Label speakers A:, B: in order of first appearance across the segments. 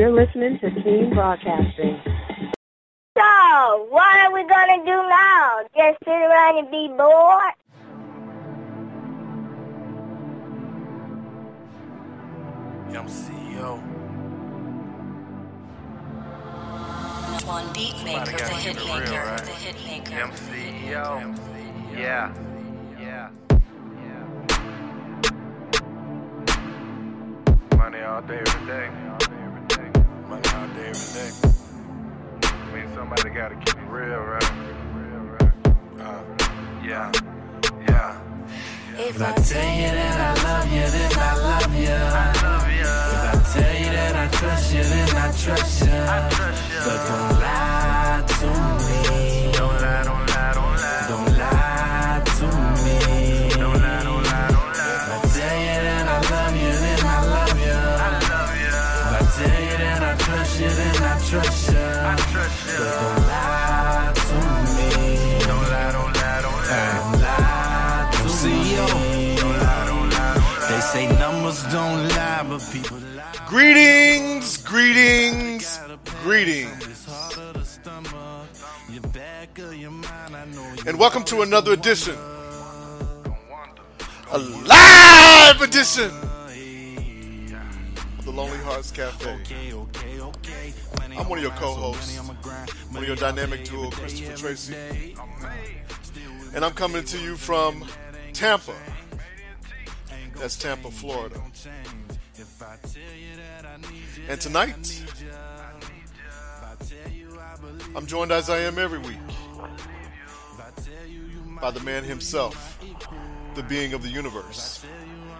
A: You're listening to Team Broadcasting.
B: So, what are we going to do now? Just sit around and be bored?
C: Yeah, I'm CEO.
D: One beat maker, the hit maker,
C: real, right?
D: the hit maker.
C: Yeah, I'm CEO. Yeah. Yeah. Money all day, every day. Money all day, every day. Means somebody gotta keep it real, right? Uh, yeah. Yeah.
E: If I tell you that I love you, then I love you.
C: I love ya.
E: If I tell you that I trust you, then I trust you.
C: I trust ya.
E: But don't lie to me.
F: Greetings, greetings, greetings, and welcome to another edition, a live edition of the Lonely Hearts Cafe. I'm one of your
G: my grind.
F: one of your dynamic duo, Christopher Tracy, and I'm coming to you from Tampa. That's Tampa, Florida. And tonight, I'm joined as I am every week by the man himself, the being of the universe,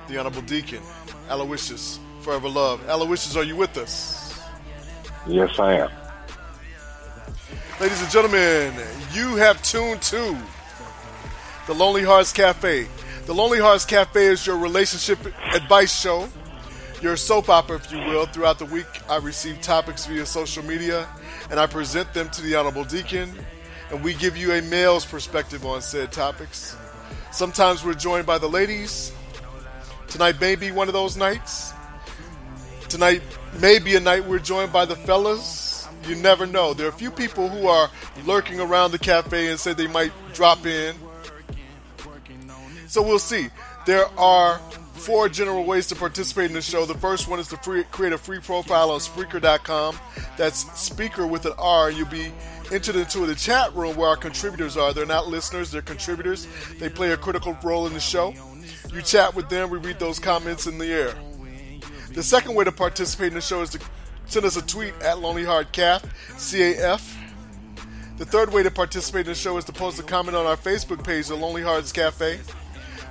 F: the Honorable Deacon, Alowishus, forever love. Alowishus, are you with us?
H: Yes, I am.
F: Ladies and gentlemen, you have tuned to the Lonely Hearts Cafe. The Lonely Hearts Cafe is your relationship advice show, your soap opera, if you will. Throughout the week, I receive topics via social media and I present them to the Honorable Deacon, and we give you a male's perspective on said topics. Sometimes we're joined by the ladies. Tonight may be one of those nights. Tonight may be a night we're joined by the fellas. You never know. There are a few people who are lurking around the cafe and said they might drop in. So we'll see. There are four general ways to participate in the show. The first one is to free, create a free profile on Spreaker.com. That's speaker with an R. You'll be entered into the chat room where our contributors are. They're not listeners, they're contributors. They play a critical role in the show. You chat with them, we read those comments in the air. The second way to participate in the show is to send us a tweet at Lonely Heart Caf, C-A-F. The third way to participate in the show is to post a comment on our Facebook page, The Lonely Hearts Cafe.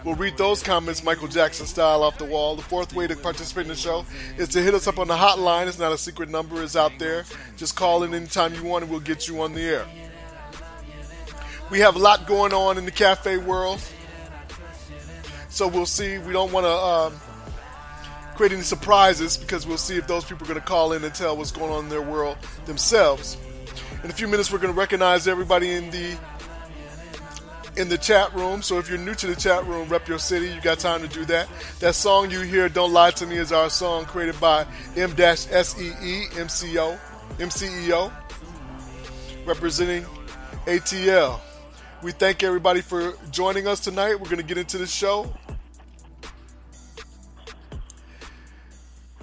F: We'll read those comments Michael Jackson style off the wall. The fourth way to participate in the show is to hit us up on the hotline. It's not a secret number, it's out there. Just call in anytime you want and we'll get you on the air. We have a lot going on in the cafe world. So we'll see. We don't want to um, create any surprises because we'll see if those people are going to call in and tell what's going on in their world themselves. In a few minutes, we're going to recognize everybody in the in the chat room. So if you're new to the chat room, rep your city. You got time to do that. That song you hear, "Don't Lie to Me," is our song created by M-S-E-E MCO MCEO, representing ATL. We thank everybody for joining us tonight. We're going to get into the show.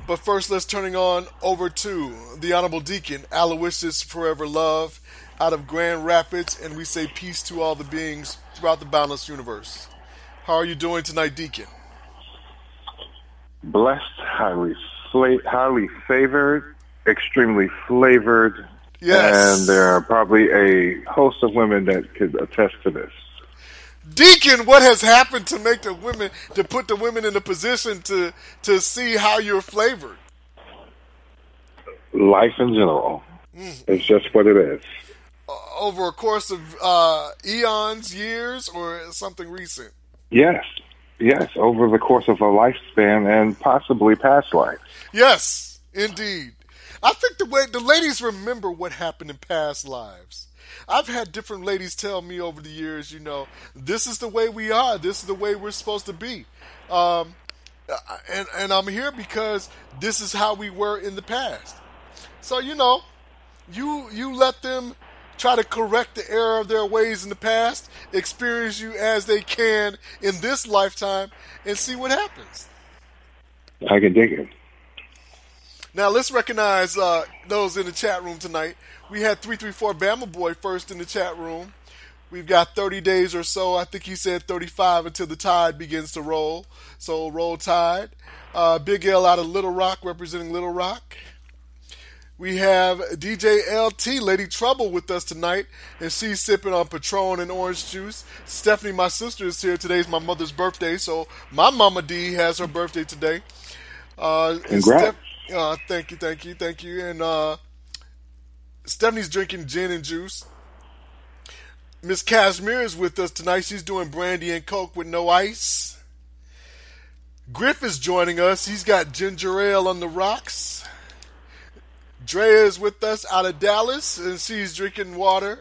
F: But first, let's turning on over to the Honorable Deacon, Alowishus Forever Love, out of Grand Rapids, and we say peace to all the beings throughout the boundless universe. How are you doing tonight, Deacon?
H: Blessed, highly, fla- highly favored, extremely flavored,
F: Yes.
H: and there are probably a host of women that could attest to this.
F: Deacon, what has happened to make the women to put the women in a position to to see how you're flavored?
H: life in general. Mm. It's just what it is.
F: Over a course of uh, eons, years, or something recent?
H: Yes, yes, over the course of a lifespan and possibly past life.
F: Yes, indeed. I think the way the ladies remember what happened in past lives. I've had different ladies tell me over the years, you know, this is the way we are. This is the way we're supposed to be. Um, and and I'm here because this is how we were in the past. So you know, you you let them try to correct the error of their ways in the past, experience you as they can in this lifetime, and see what happens.
H: I can dig it.
F: Now let's recognize uh, those in the chat room tonight. We had 334 Bama Boy first in the chat room. We've got 30 days or so. I think he said 35 until the tide begins to roll. So roll tide. Uh, Big L out of Little Rock representing Little Rock. We have DJ LT, Lady Trouble, with us tonight, and she's sipping on Patron and orange juice. Stephanie, my sister, is here. Today's my mother's birthday, so my Mama D has her birthday today. Uh,
H: Congrats.
F: Steph- uh, thank you, thank you, thank you. And uh, Stephanie's drinking gin and juice. Miss Cashmere is with us tonight. She's doing brandy and coke with no ice. Griff is joining us. He's got ginger ale on the rocks. Drea is with us out of Dallas, and she's drinking water.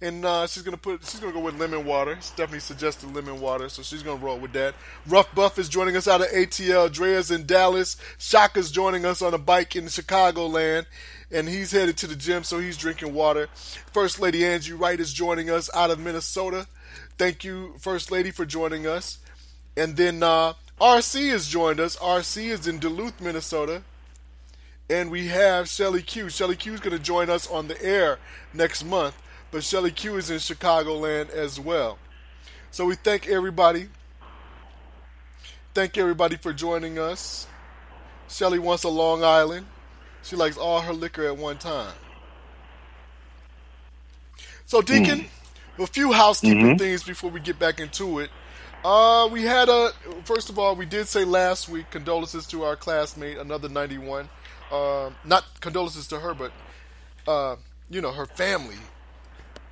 F: And uh, she's gonna put she's gonna go with lemon water. Stephanie suggested lemon water, so she's gonna roll with that. Rough Buff is joining us out of ATL. Drea's in Dallas. Shaka's joining us on a bike in Chicagoland, and he's headed to the gym, so he's drinking water. First Lady Angie Wright is joining us out of Minnesota. Thank you, First Lady, for joining us. And then uh, RC has joined us. RC is in Duluth, Minnesota. And we have Shelly Q. Shelly Q is going to join us on the air next month, but Shelly Q is in Chicagoland as well. So we thank everybody. Thank everybody for joining us. Shelly wants a Long Island. She likes all her liquor at one time. So, Deacon, a few housekeeping
H: Mhm.
F: things before we get back into it. Uh, we had a first of all, we did say last week condolences to our classmate, another ninety-one. Uh, not condolences to her, but uh, you know her family.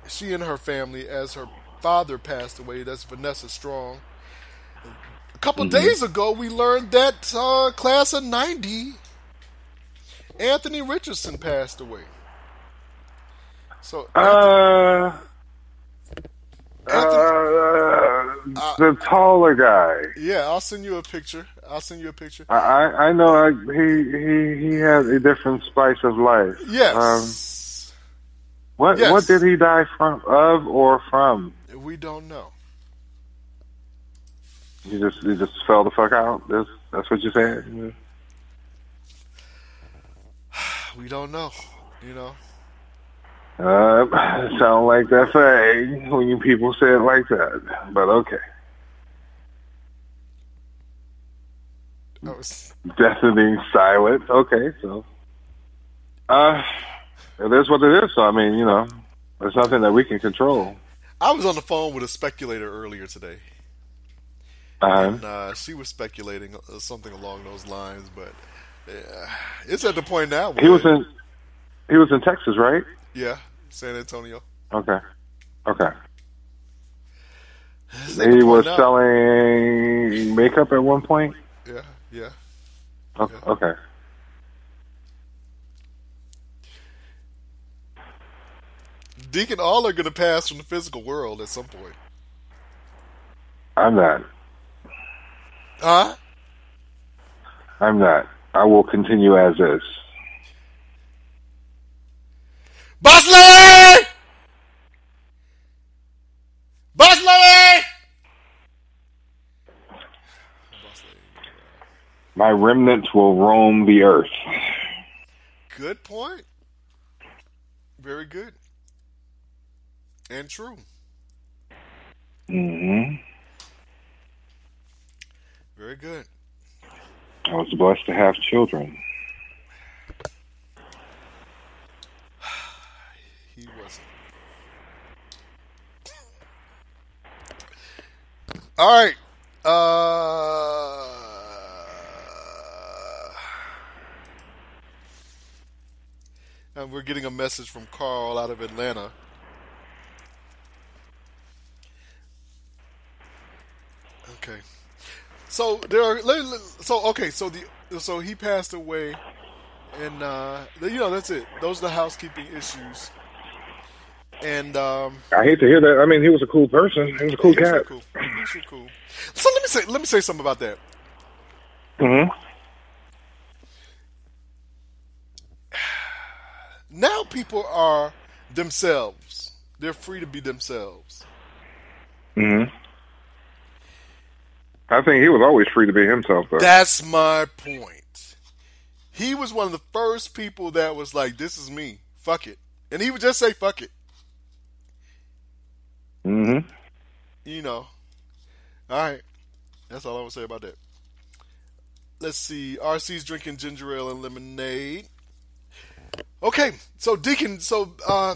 F: She and her family, as her father passed away. That's Vanessa Strong. A couple
H: Mhm.
F: days ago, we learned that uh, class of ninety, Anthony Richardson passed away. So
H: Uh, uh, the taller guy.
F: yeah, I'll send you a picture. I'll send you a picture.
H: I I, I know I, he he he has a different spice of life.
F: Yes.
H: Um, what
F: Yes.
H: what did he die from of or from?
F: We don't know.
H: He just he just fell the fuck out. That's that's what you said.
F: We don't know. You know.
H: Uh, sound like that thing when you people say it like that. But okay.
F: Was
H: Deafening silent. Okay, so uh, it is what it is. So I mean, you know, there's nothing that we can control.
F: I was on the phone with a speculator earlier today,
H: Uh,
F: and uh, she was speculating uh, something along those lines. But uh, it's at the point now.
H: He was in he was in Texas, right?
F: yeah, San Antonio.
H: Okay, okay.
F: It's
H: He was
F: now-
H: selling makeup at one point.
F: Yeah, oh,
H: yeah. Okay.
F: Deacon, all are going to pass from the physical world at some point.
H: I'm not.
F: Huh?
H: I'm not. I will continue as is.
F: Boss lady! Boss lady!
H: My remnants will roam the earth.
F: Good point. Very good. And true.
H: Mm-hmm.
F: Very good.
H: I was blessed to have children.
F: He wasn't. All right. Uh, And we're getting a message from Carl out of Atlanta. Okay. So there are so okay, so the so he passed away and uh you know that's it. Those are the housekeeping issues. And um
H: I hate to hear that. I mean, he was a cool person. He was a cool
F: He was
H: cat.
F: cool. He was cool. So let me say let me say something about that.
H: hmm
F: Now people are themselves. They're free to be themselves.
H: hmm I think he was always free to be himself, though.
F: That's my point. He was one of the first people that was like, "This is me. Fuck it," and he would just say, "Fuck it."
H: hmm
F: You know. All right. That's all I would say about that. Let's see. RC's drinking ginger ale and lemonade. Okay, so Deacon, so uh,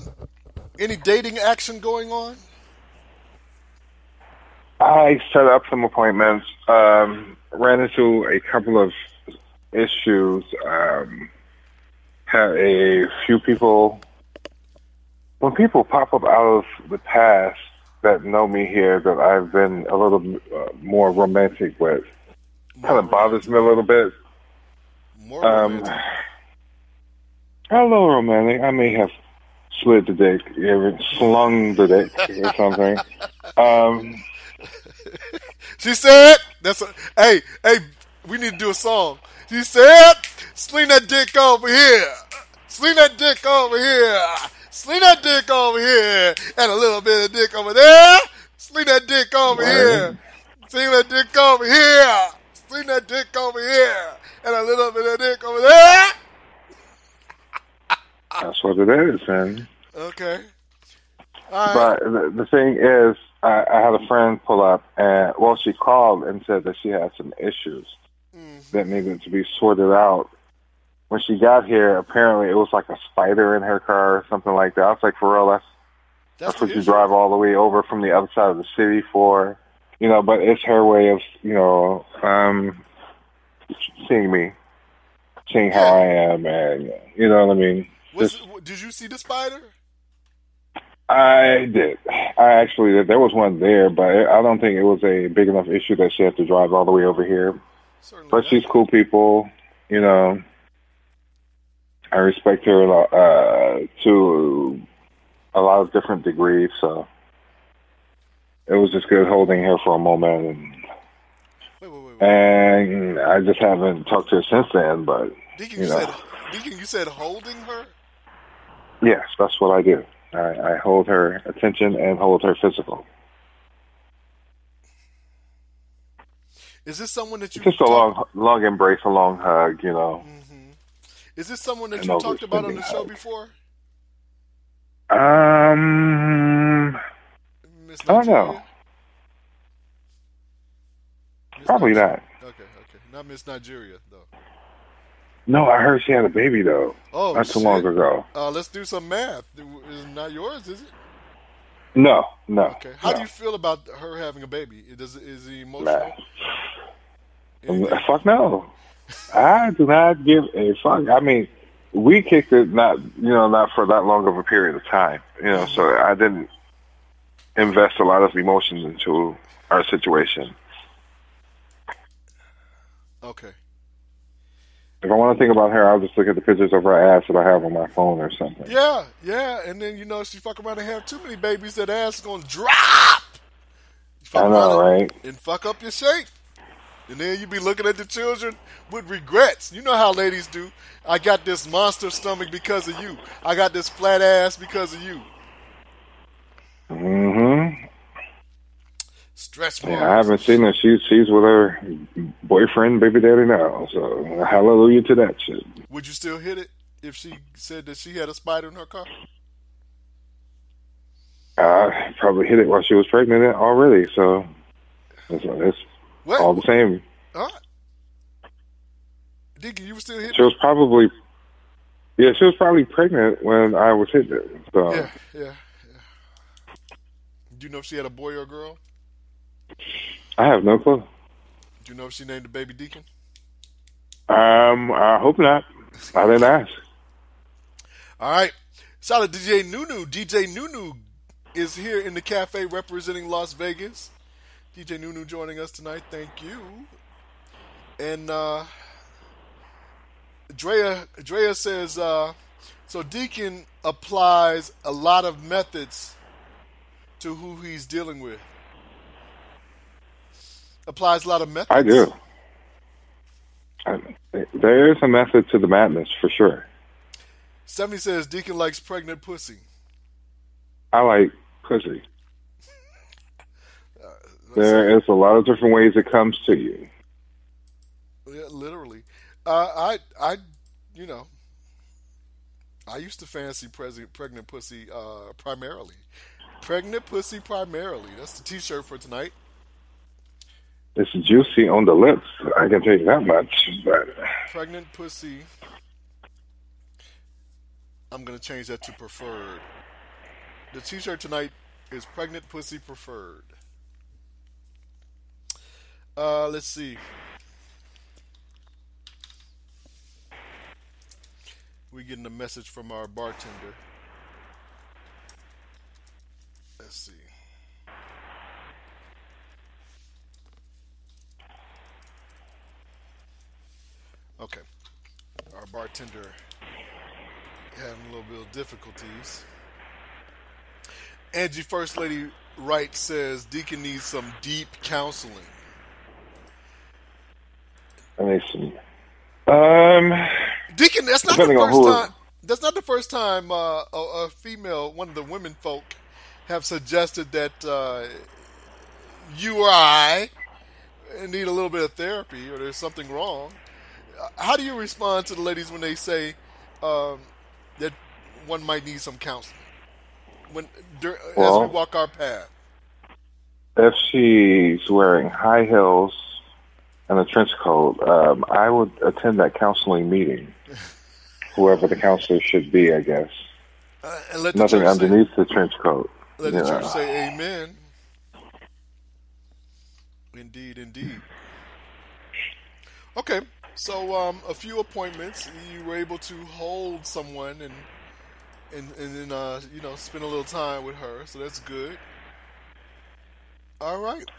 F: any dating action going on?
H: I set up some appointments. Um, ran into a couple of issues. Um, had a few people. When people pop up out of the past that know me here, that I've been a little uh, more romantic with, kind of bothers me a little bit.
F: More
H: Um, little romantic. I may have slid the dick, slung the dick or something. Um,
F: She said, "That's a hey, hey. We need to do a song." She said, "Sling that dick over here, sling that dick over here, sling that dick over here, and a little bit of dick over there. Sling that dick over here, sling that dick over here, sling that dick over here, and a little bit of dick over there."
H: That's what it is, man.
F: Okay. Right.
H: But the, the thing is, I, I had a friend pull up, and well, she called and said that she had some issues that needed to be sorted out. When she got here, apparently it was like a spider in her car or something like that. I was like, for real, that's that's, what you drive all the way over from the other side of the city for, you know. But it's her way of, you know, um, seeing me, seeing how I am, and you know what I mean.
F: Was, did you see the spider?
H: I did. I actually did. There was one there, but I don't think it was a big enough issue that she had to drive all the way over here. but she's cool people, you know. I respect her a lot, uh, to a lot of different degrees, so it was just good holding her for a moment, and and I just haven't talked to her since then. But
F: Deacon,
H: you
F: you
H: know,
F: said Deacon, you said holding her.
H: Yes, that's what I do. I, I hold her attention and hold her physical.
F: Is this someone that you
H: Just a long, long embrace, a long hug, you know.
F: Is this someone that you talked about on the
H: overspending
F: show
H: hug.
F: before?
H: Um,
F: Miss
H: I don't know.
F: Nigeria?
H: Probably not.
F: Okay, okay. Not Miss Nigeria.
H: No, I heard she had a baby though.
F: Oh,
H: not too long ago.
F: Uh, let's do some math. Is not yours, is it?
H: No, no.
F: Okay. How
H: no.
F: do you feel about her having a baby? Does it, is it emotional?
H: Um, Fuck no. I do not give a fuck. I mean, we kicked it not, you know, not for that long of a period of time, you know. So I didn't invest a lot of emotions into our situation.
F: Okay.
H: If I want to think about her, I'll just look at the pictures of her ass that I have on my phone or something.
F: Yeah, yeah. And then you know, she fuck around and have too many babies, that ass is gonna drop. You fuck
H: I know, right?
F: And fuck up your shape. And then you be looking at the children with regrets. You know how ladies do. I got this monster stomach because of you. I got this flat ass because of you.
H: Mm-hmm.
F: Stretch marks.
H: Yeah, I haven't seen her. She's she's with her boyfriend, baby daddy now. So hallelujah to that shit.
F: Would you still hit it if she said that she had a spider in her car?
H: I probably hit it while she was pregnant already. So it's, it's all the same.
F: Huh? Deacon, you were still hitting
H: She was probably yeah, she was probably pregnant when I was hitting it. So
F: Yeah, yeah, yeah. Do you know if she had a boy or a girl?
H: I have no clue.
F: Do you know if she named the baby Deacon?
H: Um, I hope not. I didn't ask.
F: All right. Shout out DJ Nunu. DJ Nunu is here in the cafe representing Las Vegas. DJ Nunu joining us tonight. Thank you. And uh Drea Drea says uh so Deacon applies a lot of methods to who he's dealing with. Applies a lot of methods.
H: I do. I, there is a method to the madness for sure.
F: Stephanie says Deacon likes pregnant pussy.
H: I like pussy. There is a lot of different ways it comes to you.
F: Yeah, literally. Uh, I, I, you know, I used to fancy pregnant pussy uh, primarily. Pregnant pussy primarily. That's the T-shirt for tonight.
H: It's juicy on the lips. I can tell you that much. But
F: Pregnant pussy. I'm gonna change that to preferred. The T-shirt tonight is pregnant pussy preferred. Uh, let's see. We're getting a message from our bartender. Let's see. Okay. Our bartender having a little bit of difficulties. Angie First Lady Wright says Deacon needs some deep counseling.
H: let me see. Um,
F: Deacon, that's not the first time. That's not the first time uh, a, a female, one of the women folk, have suggested that uh, you or I need a little bit of therapy, or there's something wrong. How do you respond to the ladies when they say um, that one might need some counseling when dur- as we walk our path?
H: if she's wearing high heels and a trench coat, um, I would attend that counseling meeting. Whoever the counselor should be, I guess.
F: Uh, and let the
H: Nothing
F: church say-
H: underneath the trench coat.
F: Let the church say amen. Indeed, indeed. Okay, so um, a few appointments. You were able to hold someone and and and then uh, you know spend a little time with her, so that's good. All right.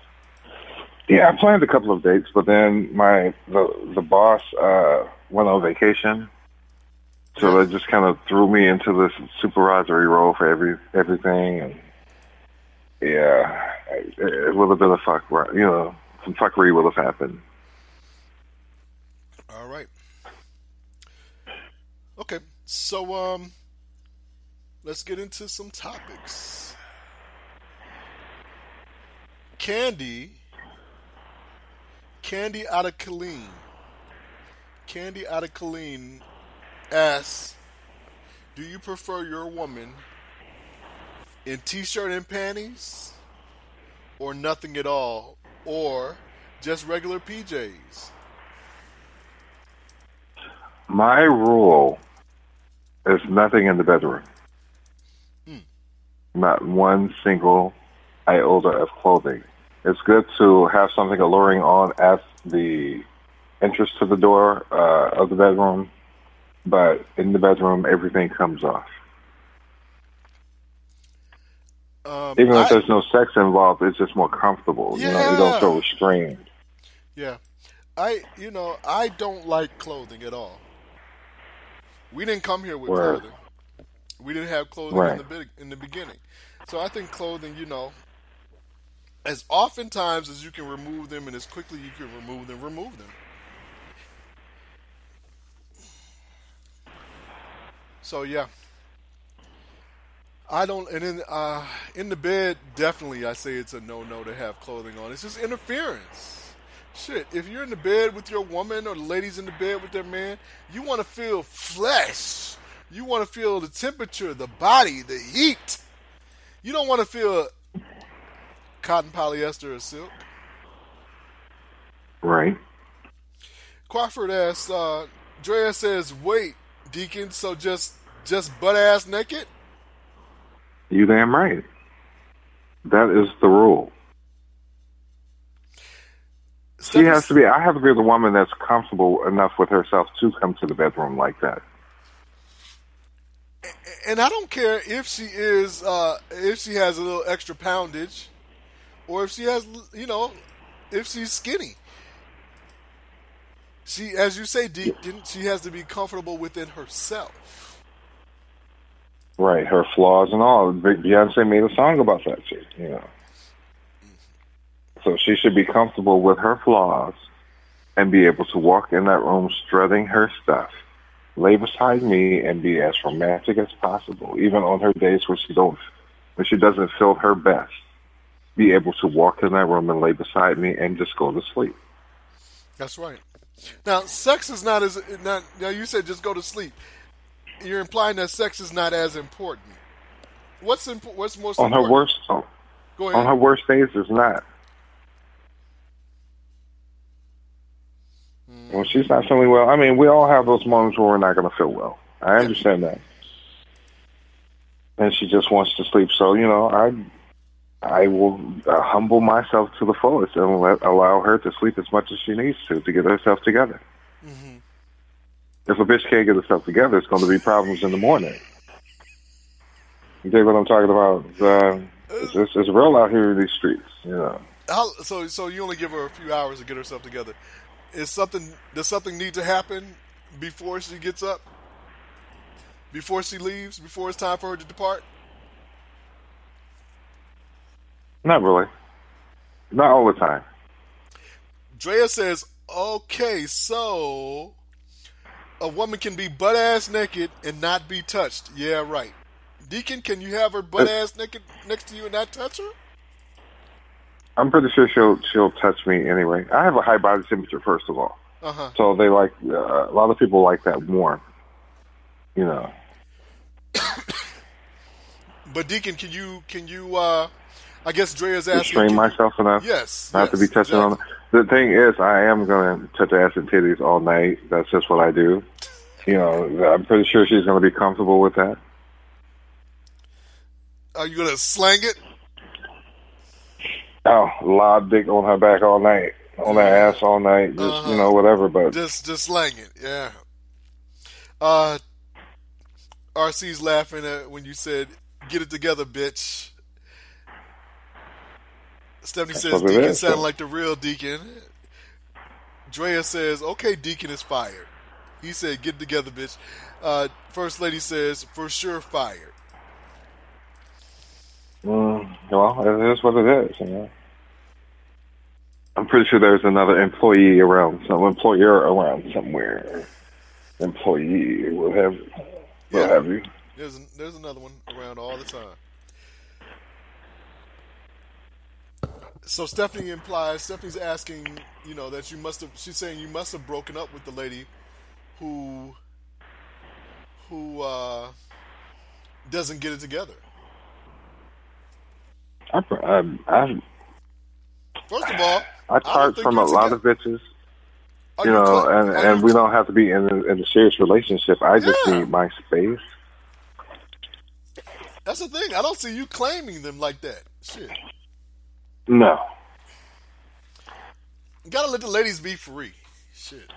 H: Yeah, I planned a couple of dates, but then my the the boss uh, went on vacation, so that just kind of threw me into this supervisory role for every everything, and yeah, it, it would have been a fuck, right? You know, some fuckery would have happened.
F: All right. Okay, so um, let's get into some topics. Candy, Candy out of Colleen, Candy out of Colleen asks, "Do you prefer your woman in t-shirt and panties, or nothing at all, or just regular PJs?"
H: My rule is nothing in the bedroom. Not one single iota of clothing. It's good to have something alluring on at the entrance to the door uh, of the bedroom, but in the bedroom, everything comes off.
F: Um,
H: Even if
F: I-
H: there's no sex involved, it's just more comfortable. You know, you don't feel restrained.
F: Yeah. I you know, I don't like clothing at all. We didn't come here with
H: Word.
F: clothing. We didn't have clothing in the big, in the beginning. So I think clothing, you know, as oftentimes as you can remove them and as quickly you can remove them, remove them. So yeah. I don't and in uh in the bed definitely I say it's a no no to have clothing on. It's just interference. Shit, if you're in the bed with your woman or the ladies in the bed with their man, you want to feel flesh. You want to feel the temperature, the body, the heat. You don't want to feel cotton polyester or silk.
H: Right.
F: Crawford asks, uh, Drea says, wait, Deacon, so just just butt ass naked?
H: You damn right. That is the rule. She has to be. I have to be the woman that's comfortable enough with herself to come to the bedroom like that.
F: and I don't care if she is uh, if she has a little extra poundage, or if she has you know if she's skinny. She, as you say, Deacon, she has to be comfortable within herself.
H: Right, her flaws and all. Beyonce made a song about that Too, you know. So she should be comfortable with her flaws and be able to walk in that room strutting her stuff, lay beside me and be as romantic as possible, even on her days where she don't when she doesn't feel her best. Be able to walk in that room and lay beside me and just go to sleep.
F: That's right. Now, sex is not as not. Now, you said just go to sleep. You're implying that sex is not as important. What's imp- What's most
H: on
F: important?
H: her worst on,
F: Go ahead.
H: on her worst days is not. When she's not feeling well, I mean, we all have those moments where we're not going to feel well. I understand that, and she just wants to sleep. So you know, I I will uh, humble myself to the fullest and let, allow her to sleep as much as she needs to to get herself together. If a bitch can't get herself together, it's going to be problems in the morning. You dig what I'm talking about? Uh, it's, it's, it's real out here in these streets, you know.
F: How, so, so you only give her a few hours to get herself together. Is something does something need to happen before she gets up? Before she leaves? Before it's time for her to depart?
H: Not really. Not all the time.
F: Drea says, "Okay, so a woman can be butt ass naked and not be touched." Yeah, right. Deacon, can you have her butt ass naked next to you and not touch her?
H: I'm pretty sure she'll she'll touch me anyway. I have a high body temperature, first of all,
F: Uh huh.
H: so they like uh, a lot of people like that warm. You know,
F: But Deacon, can you can you? uh I guess Drea's asking.
H: restrain myself enough.
F: Yes.
H: not to be touching on. The thing is, I am going to touch ass and titties all night. That's just what I do. You know, I'm pretty sure she's going to be comfortable with that.
F: Are you gonna slang it?
H: Oh, lob dick on her back all night, on her ass all night, just you know whatever. But
F: Just just slang it, yeah. Uh, RC's laughing at when you said "Get it together, bitch." Stephanie says Deacon
H: is,
F: sounded
H: so.
F: like the real Deacon. Drea says, "Okay, Deacon is fired." He said, "Get it together, bitch." Uh, First Lady says, "For sure, fired."
H: mm, well, it is what it is. You know, I'm pretty sure there's another employee around, some employer around somewhere. Employee, what have, what
F: Yeah.
H: have you?
F: There's there's another one around all the time. So Stephanie implies Stephanie's asking, you know, that you must have. She's saying you must have broken up with the lady who who uh, doesn't get it together.
H: I, I, I,
F: First of all,
H: I
F: think
H: from a lot of bitches.
F: Are
H: you know, and and
F: you-
H: we don't have to be in a, in a serious relationship. I just
F: Yeah.
H: need my space.
F: That's the thing. I don't see you claiming them like that. Shit,
H: No,
F: you gotta let the ladies be free. Shit,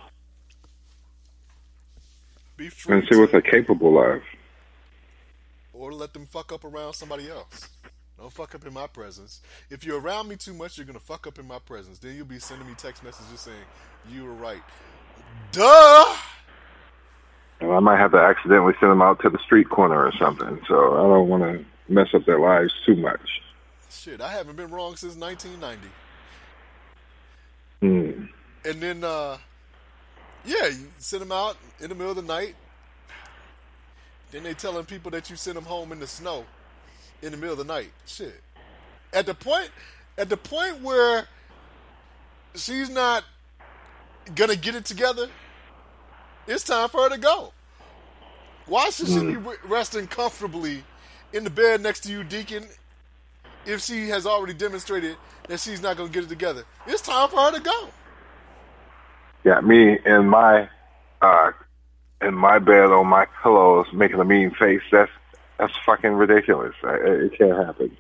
F: be free.
H: and see what they're capable of.
F: or let them fuck up around somebody else. Don't fuck up in my presence. If you're around me too much, you're gonna fuck up in my presence. Then you'll be sending me text messages saying you were right. Duh.
H: And I might have to accidentally send them out to the street corner or something. So I don't want to mess up their lives too much.
F: Shit, I haven't been wrong since 1990.
H: Hmm.
F: And then, uh, yeah, you send them out in the middle of the night. Then they telling people that you sent them home in the snow in the middle of the night. Shit. At the point, at the point where she's not gonna get it together, it's time for her to go. Why should she be resting comfortably in the bed next to you, Deacon, if she has already demonstrated that she's not gonna get it together? It's time for her to go.
H: Yeah, me in my uh, in my bed on my pillows making a mean face. That's that's fucking ridiculous. I, it can't happen.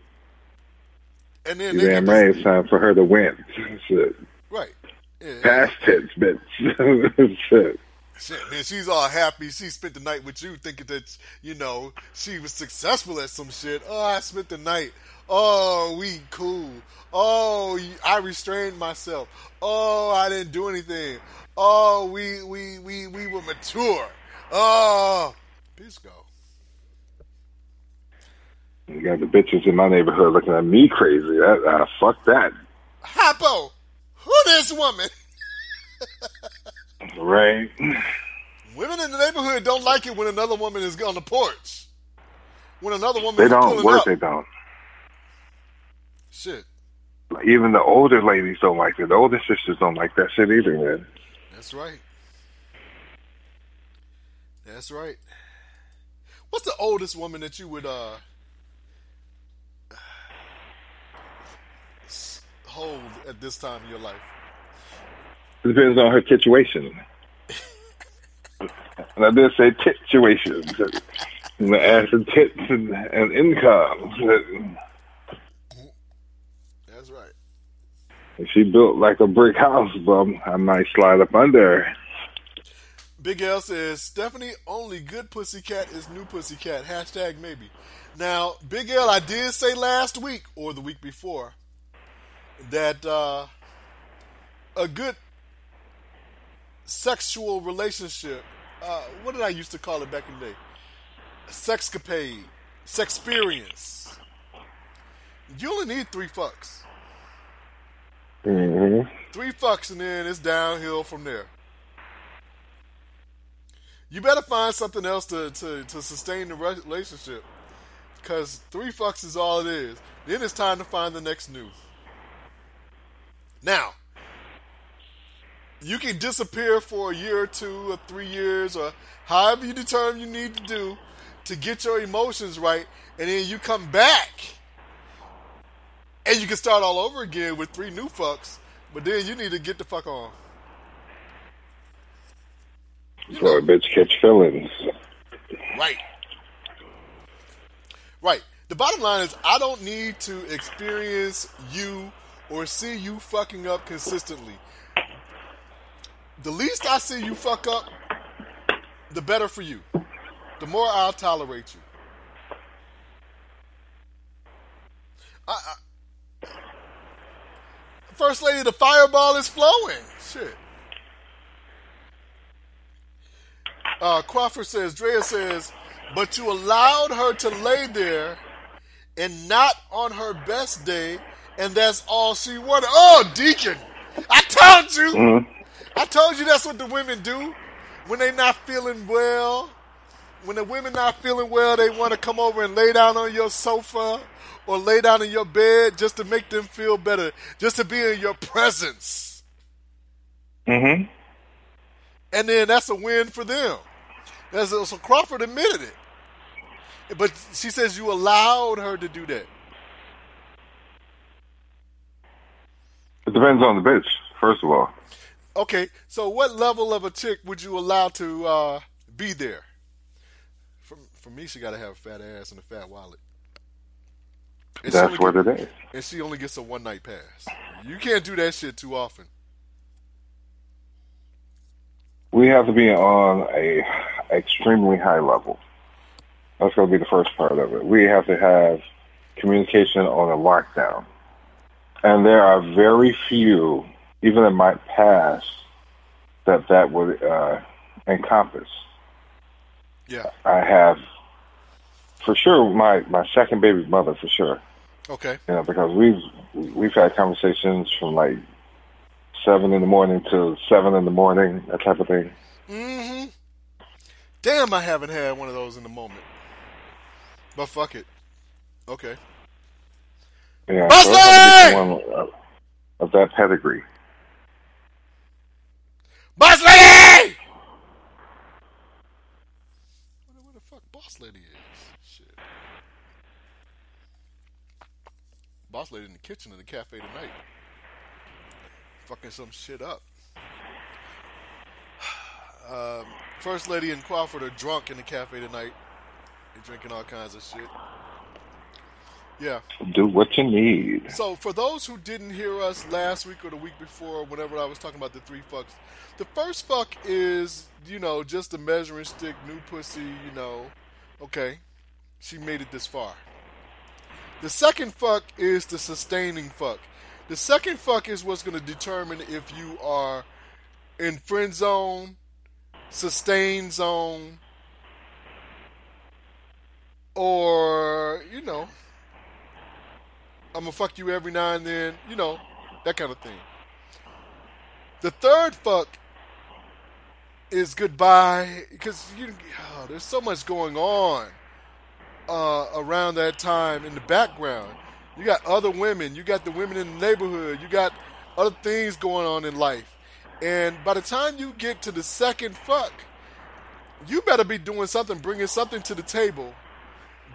F: And then
H: You damn right. It's time for her to win. Shit.
F: right. Yeah.
H: Past tense, bitch. Shit.
F: Shit, man, she's all happy. She spent the night with you, thinking that you know she was successful at some shit. Oh, I spent the night. Oh, we cool. Oh, I restrained myself. Oh, I didn't do anything. Oh, we we we we were mature. Oh, peace go.
H: You got the bitches in my neighborhood looking at me crazy. That, uh, fuck that.
F: Hapo, who this woman?
H: right.
F: Women in the neighborhood don't like it when another woman is on the porch. When another woman
H: They don't.
F: up.
H: they don't.
F: Shit,
H: Even the older ladies don't like it. The older sisters don't like that shit either, man.
F: that's right. That's right. What's the oldest woman that you would uh hold at this time in your life?
H: It depends on her situation. and I did say situation. And As in tits and, and income.
F: That's right.
H: If she built like a brick house, bum, I might slide up under her.
F: Big L says Stephanie only good pussycat is new pussycat. Hashtag maybe. Now, Big L, I did say last week or the week before that uh, a good sexual relationship. Uh, what did I used to call it back in the day? Sexcapade, sexperience. You only need three fucks.
H: hmm
F: Three fucks and then it's downhill from there. You better find something else to, to, to sustain the relationship. Because three fucks is all it is. Then it's time to find the next new. Now, you can disappear for a year or two or three years or however you determine you need to do to get your emotions right, and then you come back and you can start all over again with three new fucks, but then you need to get the fuck on.
H: So a bitch catch feelings.
F: Right. Right. The bottom line is I don't need to experience you or see you fucking up consistently. The least I see you fuck up, the better for you. The more I'll tolerate you. I, I, First lady, the fireball is flowing. Shit. Uh, Crawford says, Drea says, but you allowed her to lay there and not on her best day, and that's all she wanted. Oh, Deacon, I told you. I told you that's what the women do when they're not feeling well. When the women not feeling well, they want to come over and lay down on your sofa or lay down in your bed just to make them feel better, just to be in your presence.
H: Mm-hmm.
F: And then that's a win for them. That's so Crawford admitted it. But she says you allowed her to do that.
H: It depends on the bitch, first of all.
F: Okay, so what level of a chick would you allow to uh, be there? For, for me, she got to have a fat ass and a fat wallet. And
H: That's what it is.
F: And she only gets a one night pass. You can't do that shit too often.
H: We have to be on a extremely high level. That's going to be the first part of it. We have to have communication on a lockdown. And there are very few, even in my past, that that would uh, encompass.
F: Yeah.
H: I have, for sure, my, my second baby mother, for sure.
F: Okay.
H: You know, because we've we've had conversations from like seven in the morning to seven in the morning, that type of thing.
F: Mm-hmm. Damn, I haven't had one of those in the moment. But fuck it. Okay.
H: Yeah,
F: Boss
H: so
F: lady!
H: someone of, of that pedigree.
F: Boss lady! wonder where the fuck boss lady is. Shit. Boss lady in the kitchen in the cafe tonight. Fucking some shit up. Um, First lady and Crawford are drunk in the cafe tonight. They're drinking all kinds of shit. Yeah.
H: Do what you need.
F: So, for those who didn't hear us last week or the week before, whenever I was talking about the three fucks, the first fuck is, you know, just a measuring stick, new pussy, you know. Okay, she made it this far. The second fuck is the sustaining fuck. The second fuck is what's going to determine if you are in friend zone, sustain zone, or, you know, I'm gonna fuck you every now and then, you know, that kind of thing. The third fuck is goodbye because you oh, there's so much going on uh, around that time in the background. You got other women, you got the women in the neighborhood, you got other things going on in life. And by the time you get to the second fuck, you better be doing something, bringing something to the table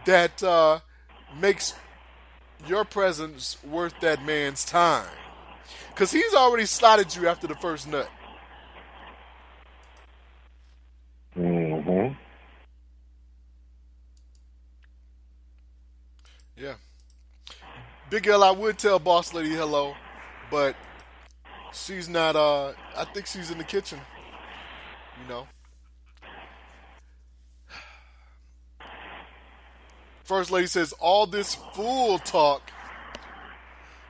F: that uh, makes your presence worth that man's time. Because he's already slotted you after the first nut.
H: Mm-hmm.
F: Yeah. Big L, I would tell Boss Lady hello, but she's not, uh, I think she's in the kitchen. You know? First Lady says, all this fool talk,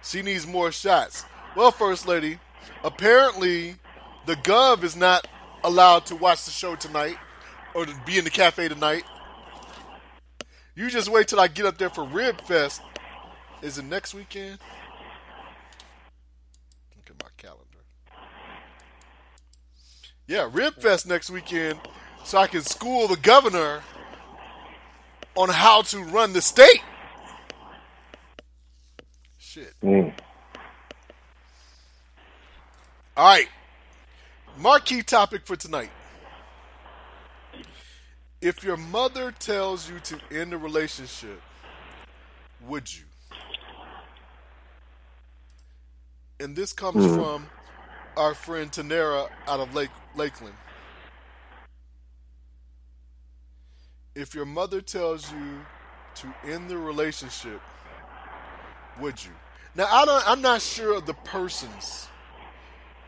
F: she needs more shots. Well, First Lady, apparently the Gov is not allowed to watch the show tonight or to be in the cafe tonight. You just wait till I get up there for Rib Fest. Is it next weekend? Look at my calendar. Yeah, Rib Fest next weekend so I can school the governor on how to run the state. Shit.
H: Mm.
F: All right. Marquee topic for tonight. If your mother tells you to end a relationship, would you? And this comes
H: Hmm.
F: from our friend Tanera out of Lake Lakeland. If your mother tells you to end the relationship, would you? Now I don't I'm not sure of the persons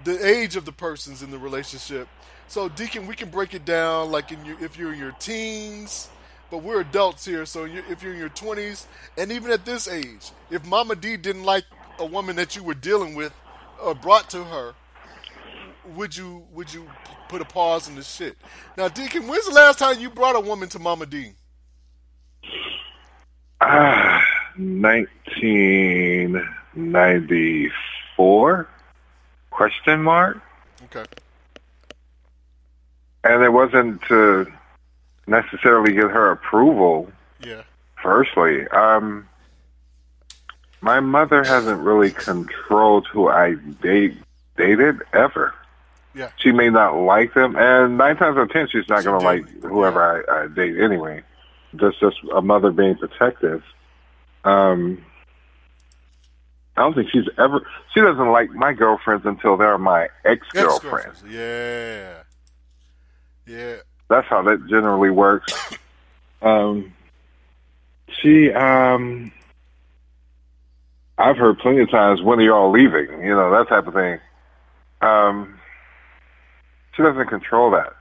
F: the age of the persons in the relationship. So, Deacon, we can break it down like in your, if you're in your teens, but we're adults here. So, if you're in your 20s, and even at this age, if Mama D didn't like a woman that you were dealing with or brought to her, would you would you put a pause in the shit? Now, Deacon, when's the last time you brought a woman to Mama D?
H: Ah, 1994? Question mark?
F: Okay.
H: And it wasn't to necessarily get her approval.
F: Yeah.
H: Firstly, um, my mother hasn't really controlled who I date dated ever.
F: Yeah.
H: She may not like them, and nine times out of ten, she's not going to like whoever I, I date anyway. Just just a mother being protective. Um, I don't think she's ever. She doesn't like my girlfriends until they're my ex girlfriends.
F: Ex-girlfriends. Yeah. Yeah.
H: That's how that generally works. Um, she, um, I've heard plenty of times, when are y'all leaving? You know, that type of thing. Um, she doesn't control that.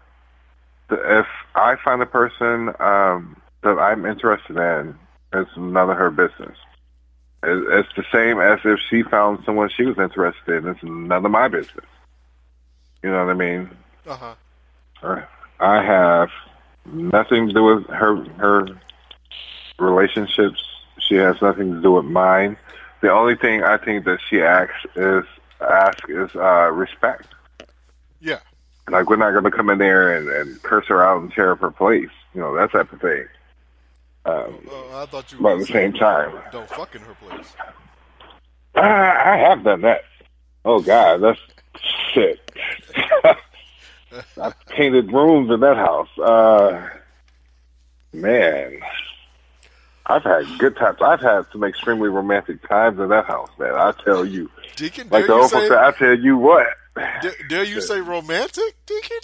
H: If I find a person um, that I'm interested in, it's none of her business. It's the same as if she found someone she was interested in. It's none of my business. You know what I mean?
F: Uh huh.
H: Uh, I have nothing to do with her her relationships. She has nothing to do with mine. The only thing I think that she asks is ask is uh, respect. Like we're not going to come in there and, and curse her out and tear up her place. You know that type of thing. Um,
F: Uh, I thought you.
H: but at the same time,
F: Don't fuck in her place.
H: I, I have done that. Oh God, that's shit. I painted rooms in that house. Uh, man, I've had good times. I've had some extremely romantic times in that house, man. I tell you,
F: Deacon,
H: like the
F: dare you
H: old folks
F: say,
H: say, I tell you what.
F: Dare, dare you say romantic, Deacon?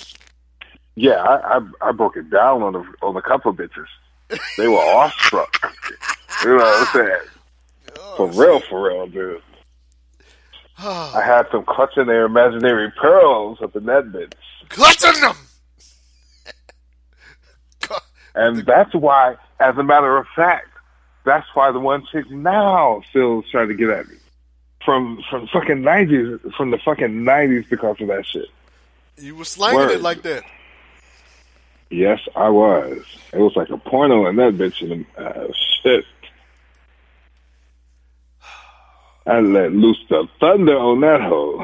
H: Yeah, I, I I broke it down on a on a couple of bitches. They were awestruck. you know what I'm saying? For oh, real, for real, dude. I had them clutching their imaginary pearls up the net bits.
F: Clutching them!
H: And that's why, as a matter of fact, that's why the one chick now still trying to get at me. From from fucking nineties from the fucking nineties because of that shit.
F: You were slanging
H: Word.
F: it like that.
H: Yes, I was. It was like a porno in that bitch and uh, shit. I let loose the thunder on that hoe.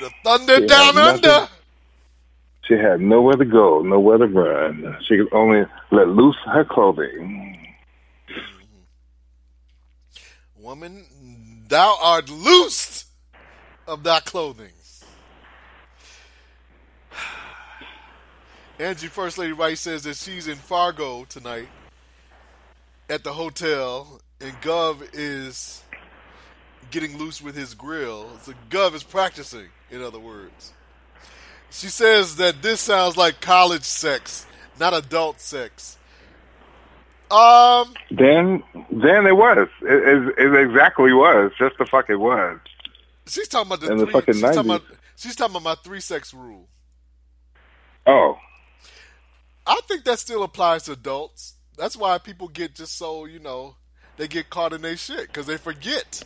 F: The thunder
H: Yeah,
F: down under.
H: She had nowhere to go, nowhere to run. She could only let loose her clothing.
F: Woman, thou art loosed of thy clothing. Angie First Lady Wright says that she's in Fargo tonight at the hotel, and Gov is getting loose with his grill. So Gov is practicing, in other words. She says that this sounds like college sex, not adult sex. Um,
H: Then, then it was. It, it, it exactly was. Just the fuck it was.
F: she's talking about the
H: In the fucking
F: she's, talking
H: 90s.
F: about, she's talking about my three sex rule.
H: Oh,
F: I think that still applies to adults. That's why people get just so you know they get caught in their shit because they forget.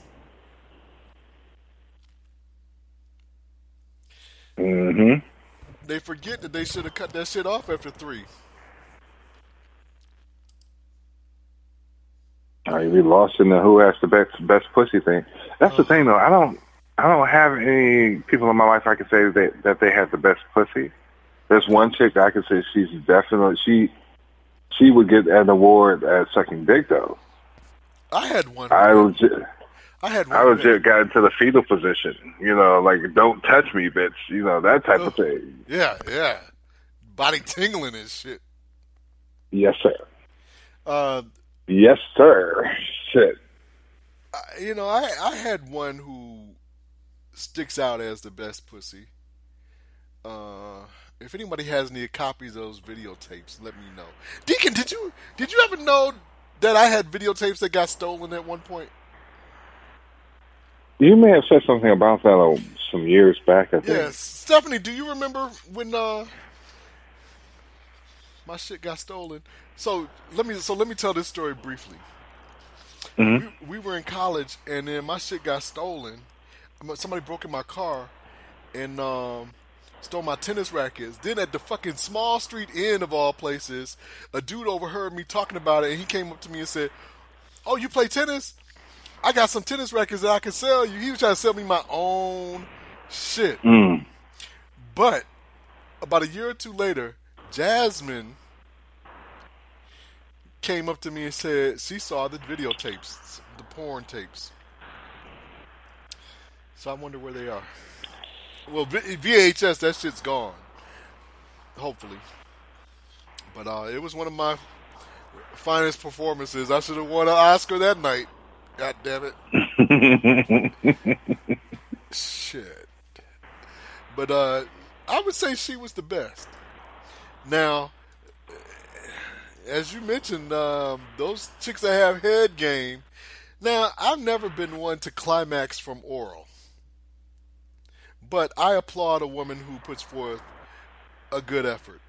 H: hmm
F: They forget that they should have cut that shit off after three.
H: Oh, you be lost in the who has the best best pussy thing. That's the thing though. I don't I don't have any people in my life I can say that that they have the best pussy. There's one chick I can say she's definitely she she would get an award at sucking dick though.
F: I had one.
H: I legit
F: I had one.
H: I legit got into the fetal position. You know, like don't touch me, bitch. You know that type of thing.
F: Yeah, yeah. Body tingling and shit.
H: Yes, sir.
F: Uh,
H: Yes, sir. Shit.
F: I- you know, I I had one who sticks out as the best pussy. Uh, if anybody has any copies of those videotapes, let me know. Deacon, did you did you ever know that I had videotapes that got stolen at one point?
H: You may have said something about that uh, some years back. I think.
F: Yes, Stephanie, do you remember when uh my shit got stolen? So let me so let me tell this story briefly.
H: Mhm.
F: We, we were in college, and then my shit got stolen. Somebody broke in my car and um, stole my tennis rackets. Then at the fucking small street end of all places, a dude overheard me talking about it, and he came up to me and said, "Oh, you play tennis? I got some tennis rackets that I can sell you." He was trying to sell me my own shit.
H: Mm.
F: But about a year or two later, Jasmine came up to me and said she saw the videotapes, the porn tapes. So I wonder where they are. Well, VHS, that shit's gone. Hopefully. But uh, it was one of my finest performances. I should have won an Oscar that night. God damn it. Shit. But uh, I would say she was the best. Now, as you mentioned, um, those chicks that have head game. Now, I've never been one to climax from oral, but I applaud a woman who puts forth a good effort.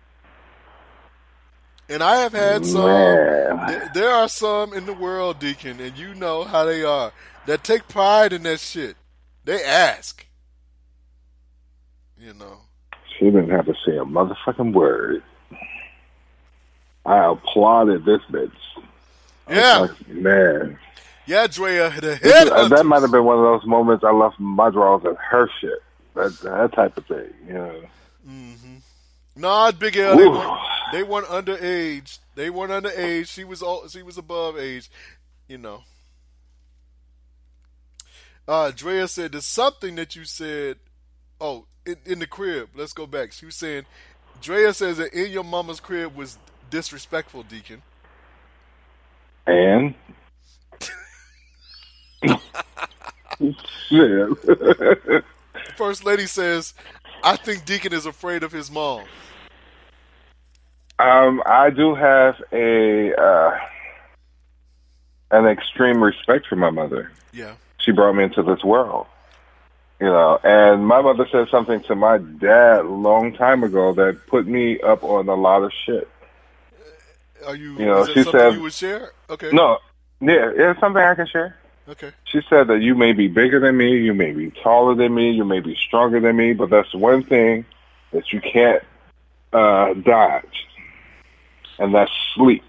F: And I have had some. Th- There are some in the world, Deacon, and you know how they are that take pride in that shit. They ask, you know.
H: She didn't have to say a motherfucking word. I applauded this bitch.
F: Yeah.
H: like, man.
F: Yeah, Drea, the head
H: is- that might have been one of those moments I left my drawers at her shit. That, that type of thing, you know.
F: No, it's Big L. They weren't, they weren't underage. They weren't underage. She was all, she was above age. You know. Uh, Drea said there's something that you said. Oh, in, in the crib. Let's go back. She was saying, Drea says that in your mama's crib was disrespectful, Deacon.
H: And.
F: First lady says, I think Deacon is afraid of his mom.
H: um, I do have a uh, an extreme respect for my mother.
F: Yeah.
H: She brought me into this world. You know, and my mother said something to my dad a long time ago that put me up on a lot of shit.
F: Are you?
H: You know, she said-
F: you would share. Okay.
H: No, yeah, it's something I can share.
F: Okay.
H: She said that you may be bigger than me, you may be taller than me, you may be stronger than me, but that's one thing that you can't uh, dodge, and that's sleep.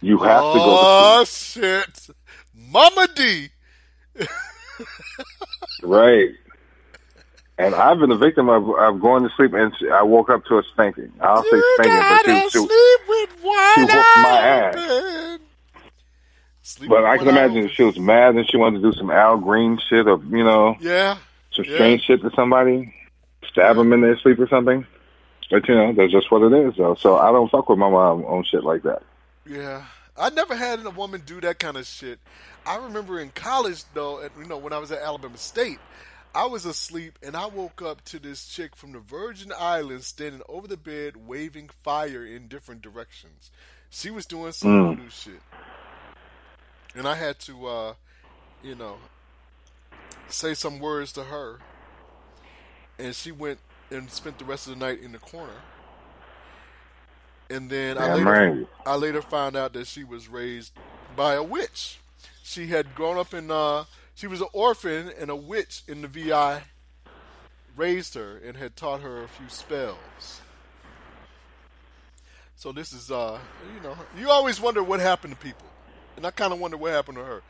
H: You have to go
F: Oh
H: to sleep.
F: shit, Mama D.
H: Right. And I've been a victim of, of going to sleep and I woke up to a spanking. I'll say spanking, but she, she,
F: sleep with one
H: she whooped my ass.
F: Sleep
H: but I can imagine if she was mad and she wanted to do some Al Green shit or, you know,
F: Yeah.
H: some
F: Yeah.
H: strange shit to somebody, stab them in their sleep or something. But, you know, that's just what it is, though. So I don't fuck with my mom on shit like that.
F: Yeah, I never had a woman do that kind of shit. I remember in college though, and, you know, when I was at Alabama State, I was asleep and I woke up to this chick from the Virgin Islands standing over the bed, waving fire in different directions. She was doing some
H: Mm.
F: voodoo shit, and I had to, uh, you know, say some words to her, and she went and spent the rest of the night in the corner. And then I later,
H: right.
F: I later found out that she was raised by a witch. She had grown up in, uh, she was an orphan, and a witch in the VI raised her and had taught her a few spells. So this is, uh, you know, you always wonder what happened to people, and I kind of wonder what happened to her.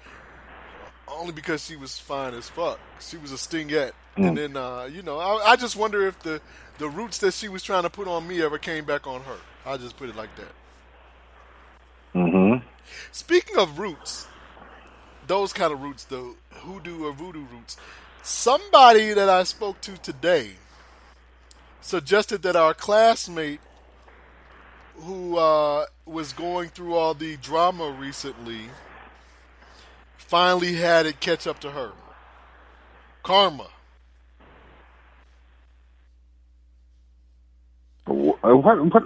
F: Only because she was fine as fuck. She was a stingette, and then, uh, you know, I, I just wonder if the the roots that she was trying to put on me ever came back on her. I just put it like that.
H: Mm-hmm.
F: Speaking of roots, those kind of roots, the hoodoo or voodoo roots, somebody that I spoke to today suggested that our classmate who uh, was going through all the drama recently finally had it catch up to her. Karma.
H: What? what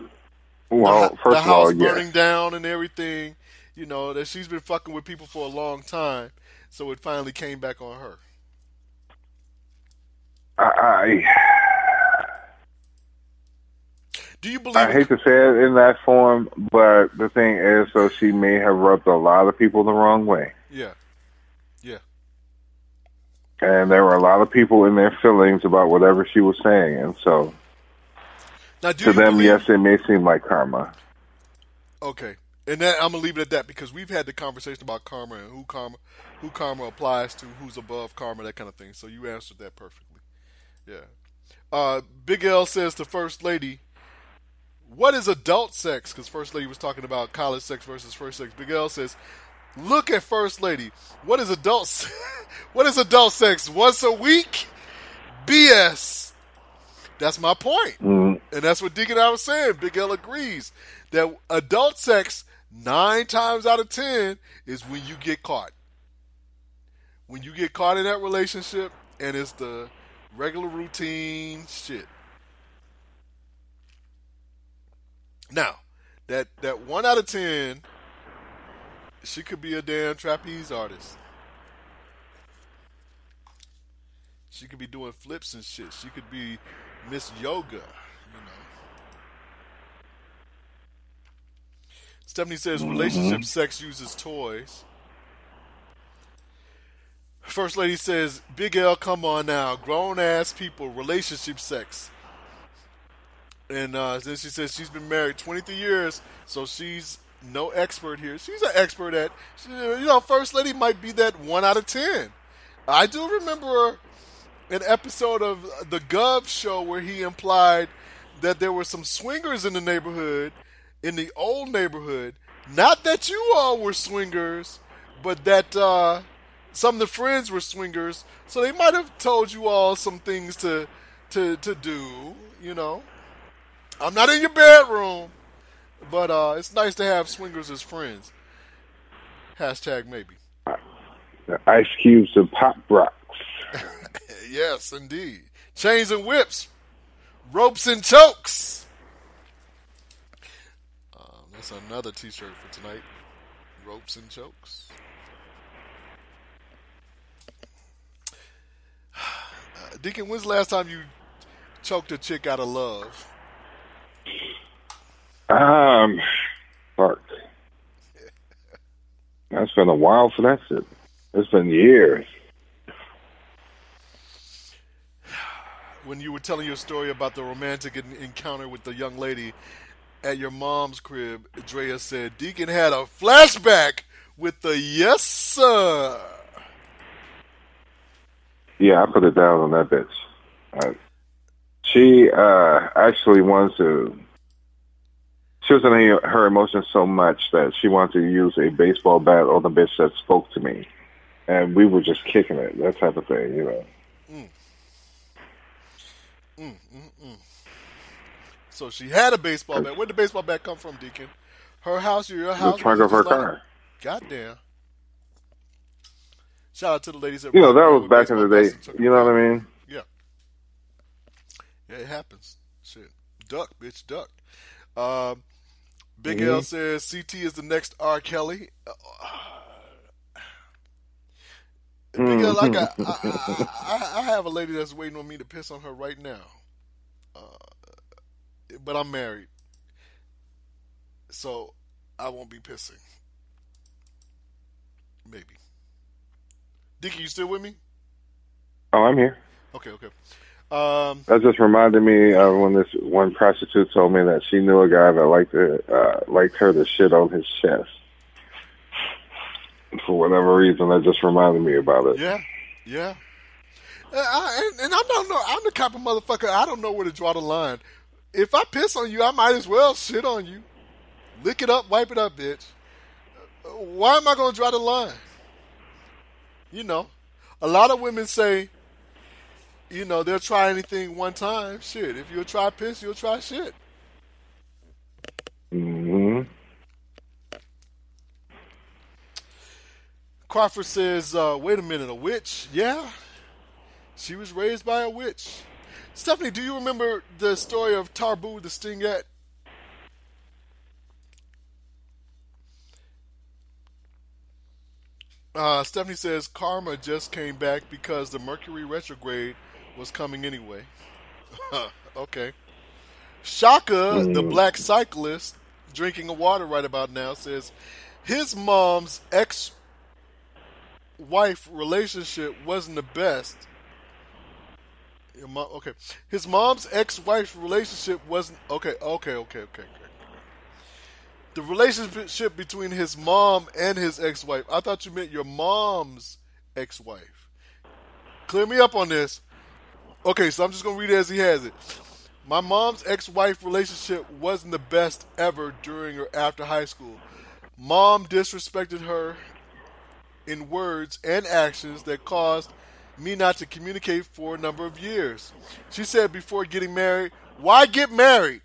H: well, oh,
F: the,
H: first
F: the
H: of all,
F: house
H: yes.
F: burning down and everything. You know that she's been fucking with people for a long time, so it finally came back on her.
H: I,
F: Do you believe?
H: I, I hate to say it in that form, but the thing is, so she may have rubbed a lot of people the wrong way.
F: Yeah, yeah.
H: And there were a lot of people in their feelings about whatever she was saying. And so
F: Now,
H: to them,
F: believe-
H: yes, it may seem like karma.
F: Okay, and that, I'm gonna leave it at that because we've had the conversation about karma and who karma, who karma applies to, who's above karma, that kind of thing. So you answered that perfectly. Yeah. Uh, Big L says to First Lady, "What is adult sex?" Because First Lady was talking about college sex versus first sex. Big L says, "Look at First Lady. What is adult? what is adult sex? Once a week? BS." That's my point.
H: Mm,
F: And that's what Deacon I was saying. Big L agrees that adult sex, nine times out of ten, is when you get caught. When you get caught in that relationship and it's the regular routine shit. Now, that, that one out of ten, she could be a damn trapeze artist. She could be doing flips and shit. She could be Miss Yoga, you know. Stephanie says relationship sex uses toys. First lady says, Big L, come on now. Grown ass people, relationship sex. And uh, then she says she's been married 23 years, so she's no expert here. She's an expert at, she- you know, First Lady might be that one out of 10. I do remember an episode of the Gov show where he implied that there were some swingers in the neighborhood, in the old neighborhood. Not that you all were swingers, but that uh, some of the friends were swingers. So they might have told you all some things to to to do. You know, I'm not in your bedroom, but uh, it's nice to have swingers as friends. Hashtag maybe.
H: the ice cubes and pop rocks.
F: Yes, indeed. Chains and whips, ropes and chokes. Um, that's another T-shirt for tonight. ropes and chokes. Uh, Deacon, when's the last time you choked a chick out of love?
H: Um, fuck. That's been a while for that shit. It's been years.
F: When you were telling your story about the romantic en- encounter with the young lady at your mom's crib, Drea said Deacon had a flashback with the yes sir.
H: Yeah, I put it down on that bitch. Uh, she uh, actually wants to. She was in her, her emotions so much that she wanted to use a baseball bat on the bitch that spoke to me, and we were just kicking it, that type of thing, you know.
F: Mm, mm, mm. So she had a baseball bat. Where did the baseball bat come from, Deacon? Her house or your house?
H: The trunk of her
F: like-
H: car.
F: Goddamn. Shout out to the ladies that
H: You know, that was back in the day.
F: bats and took
H: You know what I mean?
F: Yeah. Yeah, it happens. Shit. Duck, bitch, duck. Um, Big L
H: Mhm.
F: says CT is the next R. Kelly. Uh, Big L, I got. I, I, I, I have a lady that's waiting on me to piss on her right now. Uh, but I'm married, so I won't be pissing. Maybe. Dickie, you still with me?
H: Oh, I'm here.
F: Okay, okay. Um,
H: That just reminded me of when this one prostitute told me that she knew a guy that liked to, uh, liked her to shit on his chest. For whatever reason, that just reminded me about it.
F: Yeah, yeah. Uh, I, and, and I don't know. I'm the type of motherfucker. I don't know where to draw the line. If I piss on you, I might as well shit on you. Lick it up, wipe it up, bitch. Why am I going to draw the line? You know, a lot of women say, you know, they'll try anything one time. Shit, if you'll try piss, you'll try shit.
H: hmm
F: Crawford says, uh, wait a minute, a witch? Yeah. She was raised by a witch. Stephanie, do you remember the story of Tarbu the Stingette? Uh, Stephanie says karma just came back because the Mercury retrograde was coming anyway. okay. Shaka, the black cyclist, drinking a water right about now, says his mom's ex wife relationship wasn't the best. Your mom, okay. His mom's ex wife relationship wasn't okay, okay, okay, okay, okay. The relationship between his mom and his ex wife. I thought you meant your mom's ex wife. Clear me up on this. Okay, so I'm just gonna read it as he has it. My mom's ex wife relationship wasn't the best ever during or after high school. Mom disrespected her in words and actions that caused me not to communicate for a number of years. She said before getting married, Why get married?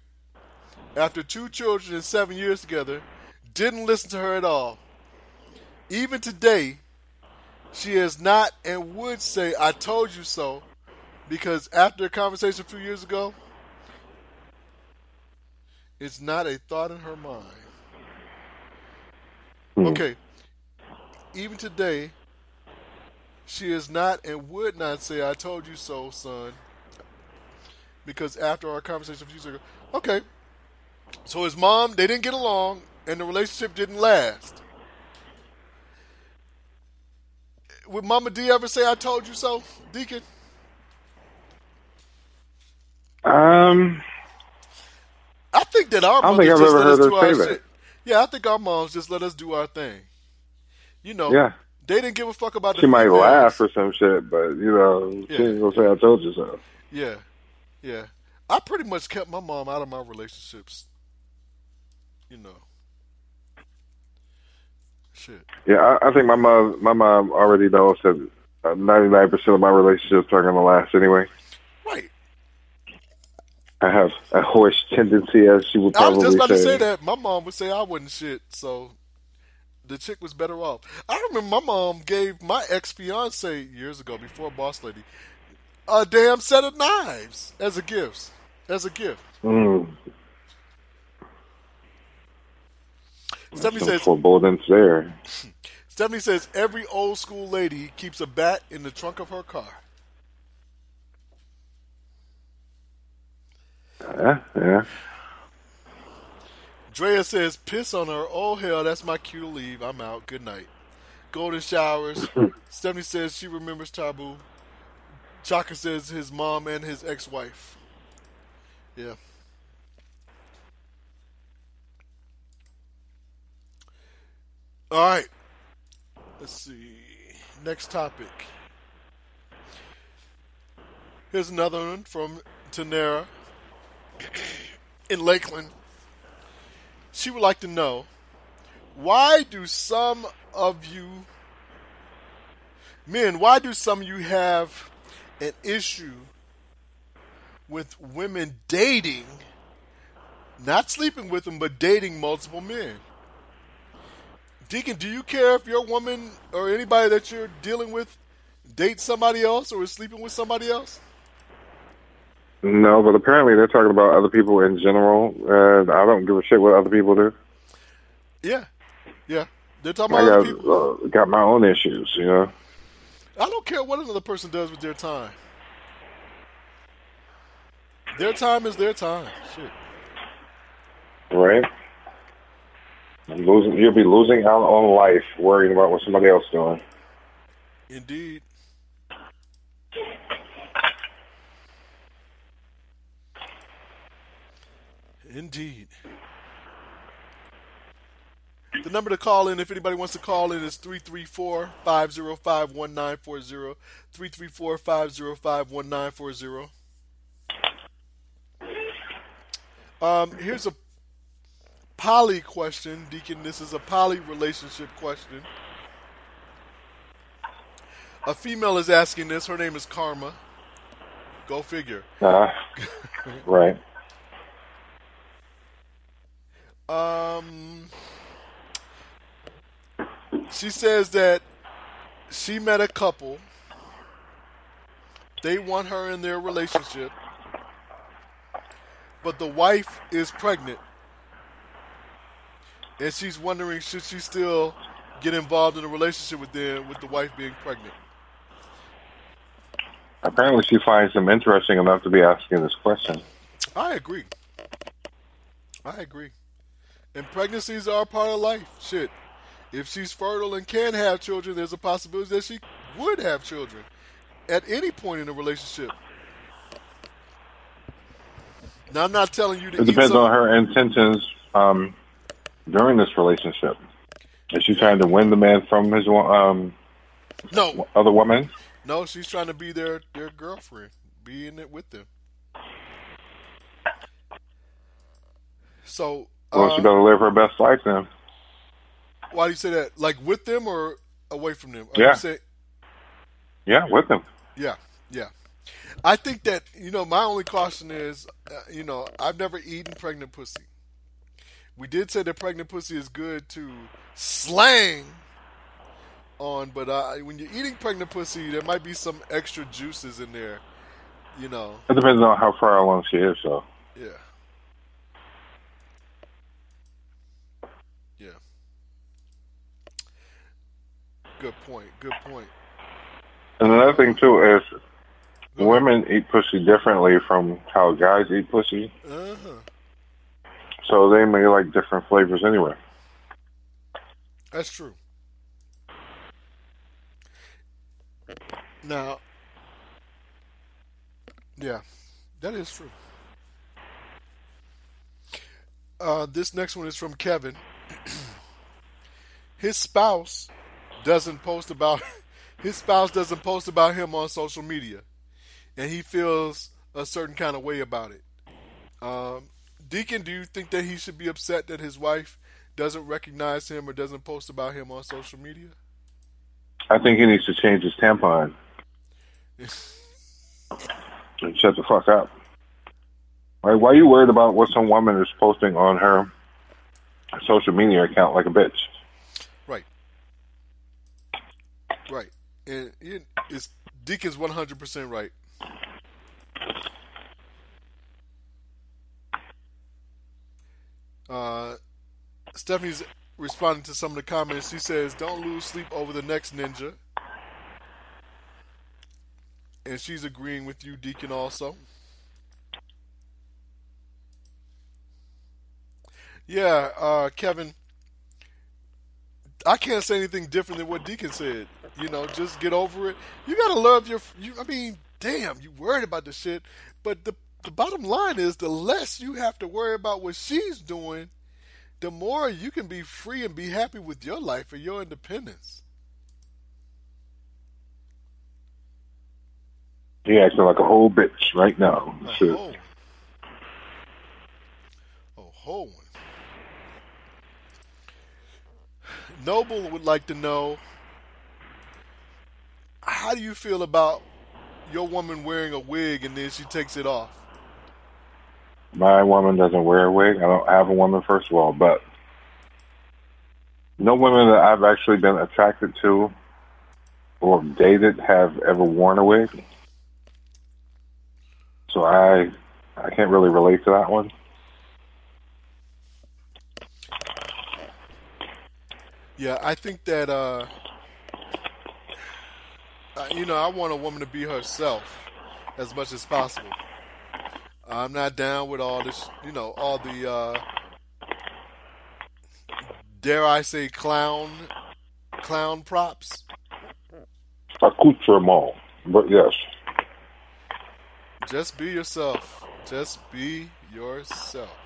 F: After two children and seven years together, didn't listen to her at all. Even today, she has not and would say, I told you so, because after a conversation a few years ago, it's not a thought in her mind. Hmm. Okay. Even today, she is not and would not say, I told you so, son. Because after our conversation a few years ago. Okay. So his mom, they didn't get along, and the relationship didn't last. Would Mama D ever say, I told you so, Deacon?
H: Um,
F: I think that our
H: I don't
F: mothers
H: think I've
F: just
H: ever
F: let us
H: heard her
F: do our
H: say that.
F: shit. Yeah, I think our moms just let us do our thing. You know,
H: Yeah.
F: they didn't give a fuck about the
H: she might laugh or some shit, but you know,
F: Yeah.
H: she ain't gonna say I told you so.
F: Yeah, yeah. I pretty much kept my mom out of my relationships. You know, shit.
H: Yeah, I, I think my mom, my mom already knows that uh, ninety nine percent of my relationships are gonna last anyway.
F: Right.
H: I have a horse tendency, as she would probably say.
F: I was just about to
H: say.
F: say that. My mom would say I wasn't shit, so the chick was better off. I remember my mom gave my ex fiance years ago, before Boss Lady, a damn set of knives as a gift. As a gift.
H: Mm.
F: Stephanie
H: Some
F: says
H: forebodings there.
F: Stephanie says every old school lady keeps a bat in the trunk of her car.
H: Yeah, yeah.
F: Drea says piss on her. Oh hell, that's my cue to leave. I'm out. Good night. Golden showers. Stephanie says she remembers Taboo. Chaka says his mom and his ex-wife. Yeah. All right. Let's see. Next topic. Here's another one from Tanera in Lakeland. She would like to know why do some of you men, why do some of you have an issue with women dating, not sleeping with them, but dating multiple men? Deacon, do you care if your woman or anybody that you're dealing with dates somebody else or is sleeping with somebody else?
H: No, but apparently they're talking about other people in general. And I don't give a shit what other people do.
F: Yeah, yeah. They're talking
H: I
F: about other
H: got
F: people.
H: uh, got my own issues, you know.
F: I don't care what another person does with their time. Their time is their time. Shit.
H: Right? I'm losing. You'll be losing out on life worrying about what somebody else is doing.
F: Indeed. Indeed. The number to call in, if anybody wants to call in, is 334 505 1940. 334 505 1940. Um, here's a poly question, Deacon. This is a poly relationship question. A female is asking this. Her name is Karma. Go figure.
H: Uh, right.
F: Um, she says that she met a couple. They want her in their relationship, but the wife is pregnant, and she's wondering should she still get involved in a relationship with them with the wife being pregnant.
H: Apparently, she finds them interesting enough to be asking this question.
F: I agree. I agree. And pregnancies are part of life. Shit. If she's fertile and can have children, there's a possibility that she would have children at any point in a relationship. Now, I'm not telling you to
H: It depends on her intentions um, during this relationship. Is she trying to win the man from his um,
F: No,
H: other woman?
F: no, she's trying to be their their girlfriend, be in it with them. So,
H: Well,
F: uh,
H: she better live her best life then.
F: why do you say that? Like with them or away from them? Or
H: Yeah.
F: Say,
H: Yeah, with them.
F: Yeah, yeah. I think that you know my only caution is, uh, you know, I've never eaten pregnant pussy. We did say that pregnant pussy is good to slang on, but uh, when you're eating pregnant pussy, there might be some extra juices in there. You know,
H: It depends on how far along she is, so.
F: yeah. Good point. Good point.
H: And another thing, too, is women eat pussy differently from how guys eat pussy.
F: Uh huh.
H: So they may like different flavors anyway.
F: That's true. Now, yeah, that is true. Uh, this next one is from Kevin. his spouse doesn't post about his spouse doesn't post about him on social media, and he feels a certain kind of way about it. Um, Deacon, do you think that he should be upset that his wife doesn't recognize him or doesn't post about him on social media?
H: I think he needs to change his tampon and shut the fuck up. Like, why are you worried about what some woman is posting on her social media account like a bitch?
F: Right. Right. And it, it's Deacon's one hundred percent right. Uh, Stephanie's responding to some of the comments. She says, "Don't lose sleep over the next ninja," and she's agreeing with you, Deacon. Also, yeah, uh, Kevin. I can't say anything different than what Deacon said. You know, just get over it. You gotta love your. You, I mean, damn, you worried about the shit, but the the bottom line is, the less you have to worry about what she's doing, the more you can be free and be happy with your life and your independence.
H: He acting like a whole bitch right now.
F: A
H: Shit.
F: whole, a whole one. Noble would like to know how do you feel about your woman wearing a wig and then she takes it off?
H: My woman doesn't wear a wig. I don't have a woman, first of all, but no women that I've actually been attracted to or dated have ever worn a wig. So I I can't really relate to that one.
F: Yeah, I think that uh, uh, you know, I want a woman to be herself as much as possible. I'm not down with all this, you know, all the uh, dare I say clown clown props.
H: Accoutrement. But yes.
F: Just be yourself. Just be yourself.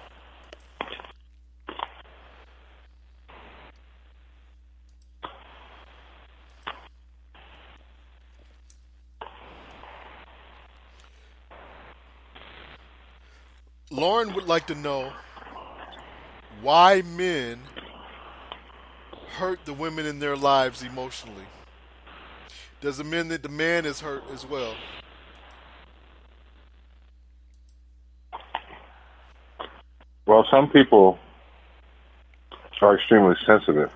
F: Lauren would like to know why men hurt the women in their lives emotionally. Does it mean that the man is hurt as well?
H: Well, some people are extremely sensitive.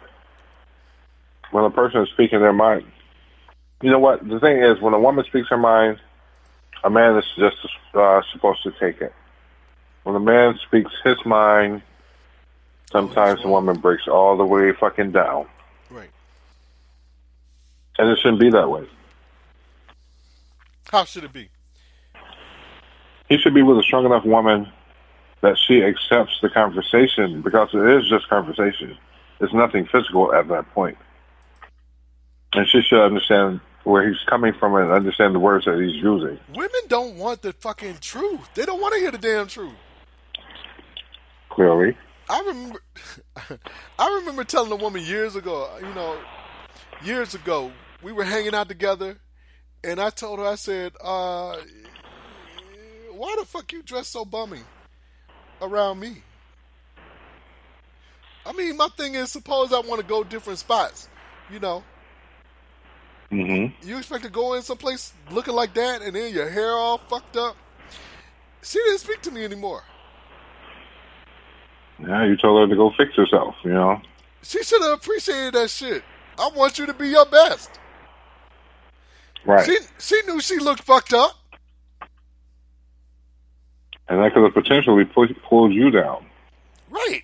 H: When a person is speaking their mind, you know what? The thing is, when a woman speaks her mind, a man is just uh, supposed to take it. When a man speaks his mind, sometimes the woman breaks all the way fucking down.
F: Right.
H: And it shouldn't be that way.
F: How should it be?
H: He should be with a strong enough woman that she accepts the conversation because it is just conversation. It's nothing physical at that point. And she should understand where he's coming from and understand the words that he's using.
F: Women don't want the fucking truth. They don't want to hear the damn truth.
H: Clearly.
F: I remember I remember telling a woman years ago, you know, years ago, we were hanging out together and I told her I said, uh why the fuck you dress so bummy around me? I mean, my thing is suppose I want to go different spots, you know.
H: Mm-hmm.
F: You expect to go in someplace looking like that and then your hair all fucked up? She didn't speak to me anymore.
H: Yeah, you told her to go fix herself, you know.
F: She should have appreciated that shit. I want you to be your best.
H: Right.
F: She she knew she looked fucked up.
H: and that could have potentially pu- pulled you down.
F: Right.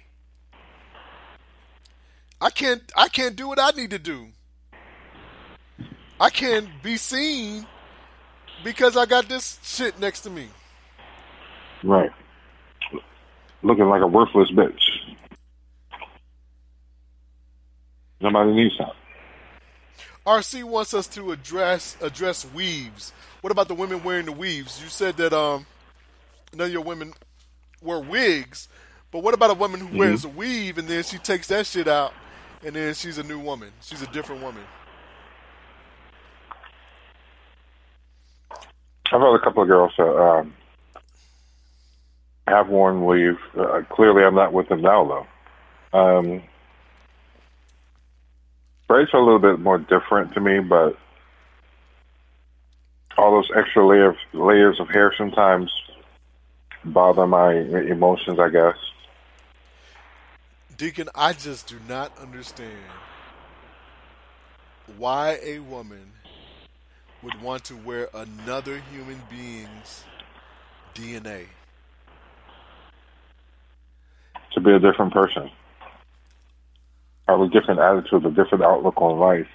F: I can't I can't do what I need to do. I can't be seen because I got this shit next to me.
H: Right. Looking like a worthless bitch. Nobody needs that.
F: RC wants us to address address weaves. What about the women wearing the weaves? You said that um none of your women wear wigs, but what about a woman who wears a weave and then she takes that shit out and then she's a new woman? She's a different woman.
H: I've had a couple of girls that um, have worn weave. Uh, clearly, I'm not with them now, though. Um, braids are a little bit more different to me, but all those extra layers layers of hair sometimes bother my emotions. I guess.
F: Deacon, I just do not understand why a woman would want to wear another human being's DNA.
H: To be a different person. have a different attitude, a different outlook on life.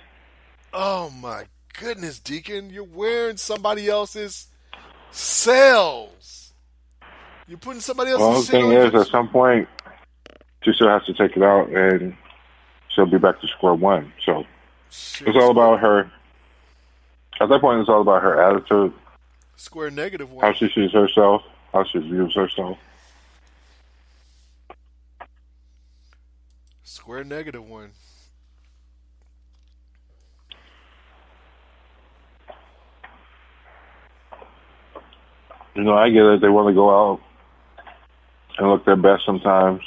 F: Oh my goodness, Deacon, you're wearing somebody else's cells. You're putting somebody else's
H: Well, the thing is,
F: your-
H: at some point, she still has to take it out, and she'll be back to square one. So it's all about her. At that point, it's all about her attitude,
F: square negative one.
H: how she sees herself, how she views herself.
F: Square negative one.
H: You know, I get it. They want to go out and look their best sometimes.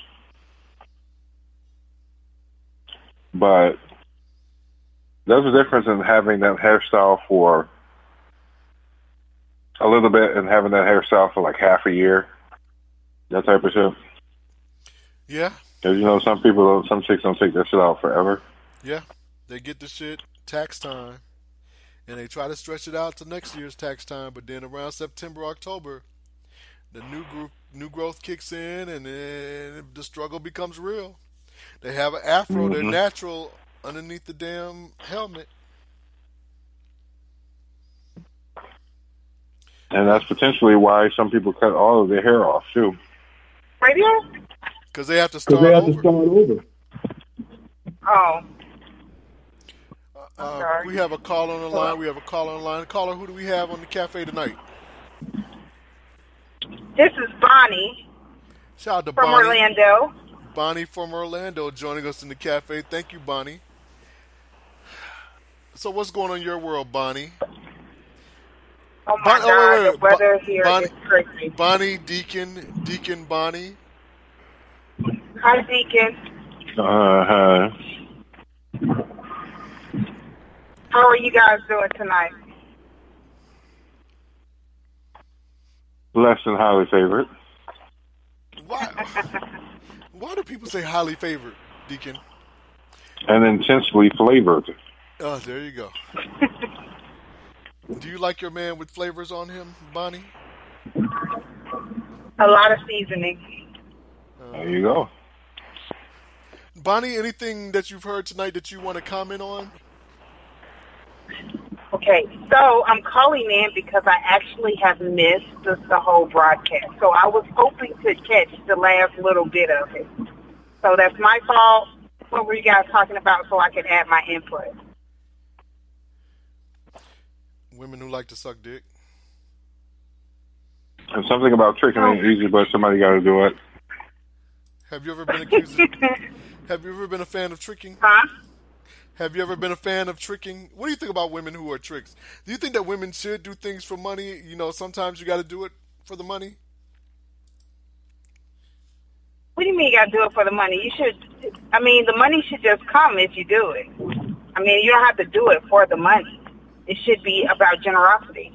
H: But there's a difference in having that hairstyle for a little bit and having that hairstyle for like half a year. That type of shit.
F: Yeah,
H: Because, you know, some people, don't, some chicks don't take that shit out forever.
F: yeah. They get the shit tax time, and they try to stretch it out to next year's tax time. But then around September, October, the new group, new growth kicks in, and then the struggle becomes real. They have an afro, they're
H: Mhm.
F: natural underneath the damn helmet.
H: And that's potentially why some people cut all of their hair off, too.
I: Radio?
F: Because they have to start
J: they have
F: over.
J: to start over.
I: Oh.
F: Uh, we have a call on the line. We have a call on the line. Caller, who do we have on the cafe tonight?
I: This is Bonnie
F: Shout out to
I: from
F: Bonnie.
I: Orlando.
F: Bonnie from Orlando joining us in the cafe. Thank you, Bonnie. So what's going on in your world, Bonnie?
I: Oh my
F: Bon-
I: God,
F: wait, wait,
I: the weather
F: Bon-
I: here
F: Bonnie,
I: is crazy.
F: Bonnie, Deacon, Deacon, Bonnie.
I: Hi, Deacon.
H: Uh-huh.
I: How are you guys doing tonight?
H: Less than highly favored.
F: Why? Why do people say highly favored, Deacon?
H: And intensely flavored.
F: Oh, there you go. do you like your man with flavors on him, Bonnie?
I: A lot of seasoning.
H: There you go.
F: Bonnie, anything that you've heard tonight that you want to comment on?
I: Okay, so I'm calling in because I actually have missed the, the whole broadcast. So I was hoping to catch the last little bit of it. So that's my fault. What were you guys talking about so I could add my input?
F: Women who like to suck dick.
H: And something about tricking ain't easy, but somebody got to do it.
F: Have you ever been accused? Of, have you ever been a fan of tricking?
I: Huh?
F: Have you ever been a fan of tricking? What do you think about women who are tricks? Do you think that women should do things for money? You know, sometimes you got to do it for the money.
I: What do you mean you got to do it for the money? You should, I mean, the money should just come if you do it. I mean, you don't have to do it for the money. It should be about generosity.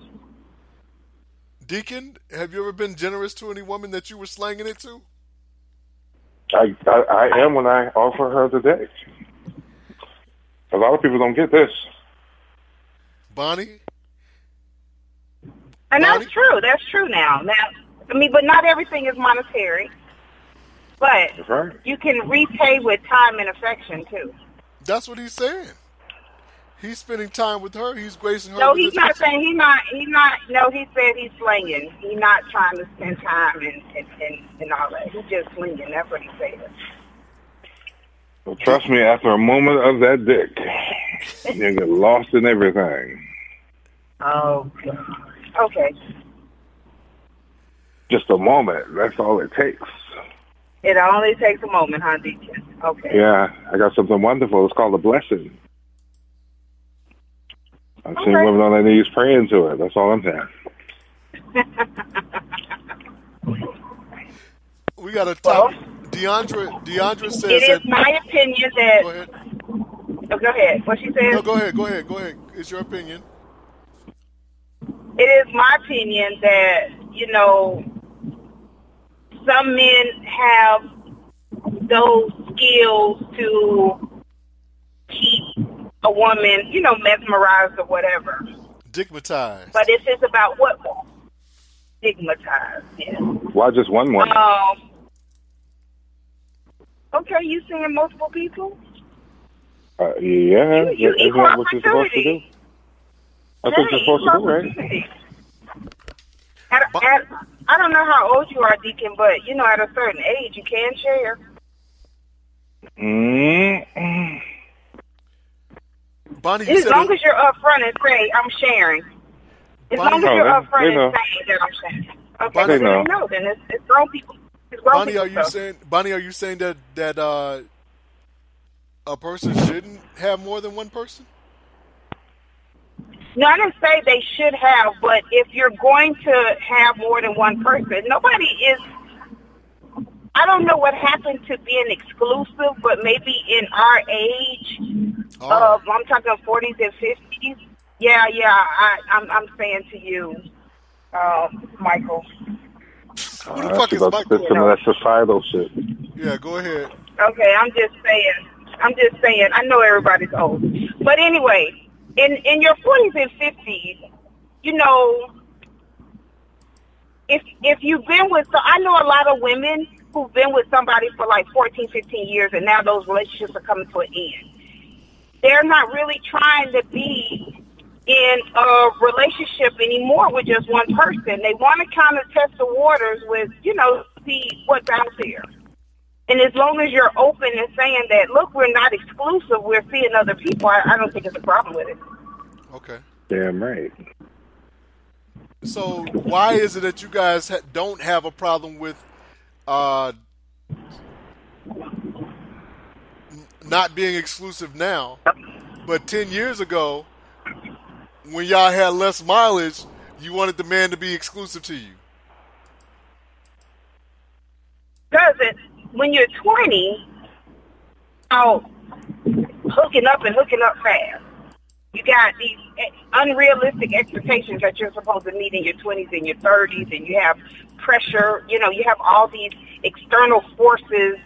F: Deacon, have you ever been generous to any woman that you were slanging it to?
H: I, I, I am when I offer her the dick. A lot of people don't get this.
F: Bonnie?
I: And that's true. That's true now. Now, I mean, but not everything is monetary. But
H: right.
I: you can repay with time and affection too.
F: That's what he's saying. He's spending time with her. He's gracing her.
I: No,
F: with
I: he's
F: his
I: not saying he's not. He's not. No, he said he's slinging. He's not trying to spend time and and, and, and all that. He's just slinging. That's what he said.
H: Well, trust me, after a moment of that dick, you get lost in everything.
I: Oh. Okay.
H: Just a moment. That's all it takes.
I: It only takes a moment, huh, Deacon? Okay.
H: Yeah, I got something wonderful. It's called a blessing. I've seen
I: Okay.
H: women on their knees praying to it. That's all I'm saying.
F: We got a top. Deandra. Deandra says
I: It is
F: that.
I: my opinion that.
F: Go ahead.
I: Oh, go ahead. What she said.
F: No, go ahead. Go ahead. Go ahead. It's your opinion.
I: it is my opinion that you know some men have those skills to keep a woman, you know, mesmerized or whatever.
F: Digmatized.
I: But it's just about what stigmatized. Yeah.
H: Why just one woman?
I: Um. Okay, you seeing multiple people?
H: Uh, yeah,
I: You- you
H: isn't
I: equal
H: that what you're supposed to do?
I: opportunity.
H: That's what you're supposed to do, right?
I: At, at, I don't know how old you are, Deacon, but you know, at a certain age, you can share.
H: Mm.
F: Bonnie, you
I: As
F: said
I: long
F: it-
I: as you're upfront and say, "I'm sharing." As
F: Bonnie-
I: long as you're
H: they-
I: upfront and
H: know.
I: saying that I'm sharing. Okay,
F: Bonnie-
I: then
H: They know.
I: know. Then it's, it's grown people. It's grown
F: Bonnie,
I: people
F: are you
I: stuff.
F: saying Bonnie, are you saying that that uh, a person shouldn't have more than one person?
I: No, I didn't say they should have, but if you're going to have more than one person, nobody is. I don't know what happened to being exclusive, but maybe in our age,
F: Oh.
I: of I'm talking 40s and 50s. Yeah, yeah. I, I'm I'm saying to you, um, Michael.
F: Who the
H: Uh,
F: fuck is Michael?
H: some of that societal shit.
F: Yeah, go ahead.
I: Okay, I'm just saying. I'm just saying. I know everybody's old, but anyway, in in your 40s and 50s, you know, if if you've been with, so I know a lot of women who've been with somebody for like 14, 15 years, and now those relationships are coming to an end. They're not really trying to be in a relationship anymore with just one person. They want to kind of test the waters with, you know, see what's out there. And as long as you're open and saying that, look, we're not exclusive, we're seeing other people, I, I don't think it's a problem with it.
F: Okay.
H: Damn right.
F: So why is it that you guys ha- don't have a problem with uh, not being exclusive now, but ten years ago, when y'all had less mileage, you wanted the man to be exclusive to you?
I: It, when you're 20, out hooking up and hooking up fast. You got these unrealistic expectations that you're supposed to meet in your 20s and your 30s, and you have pressure. You know, you have all these external forces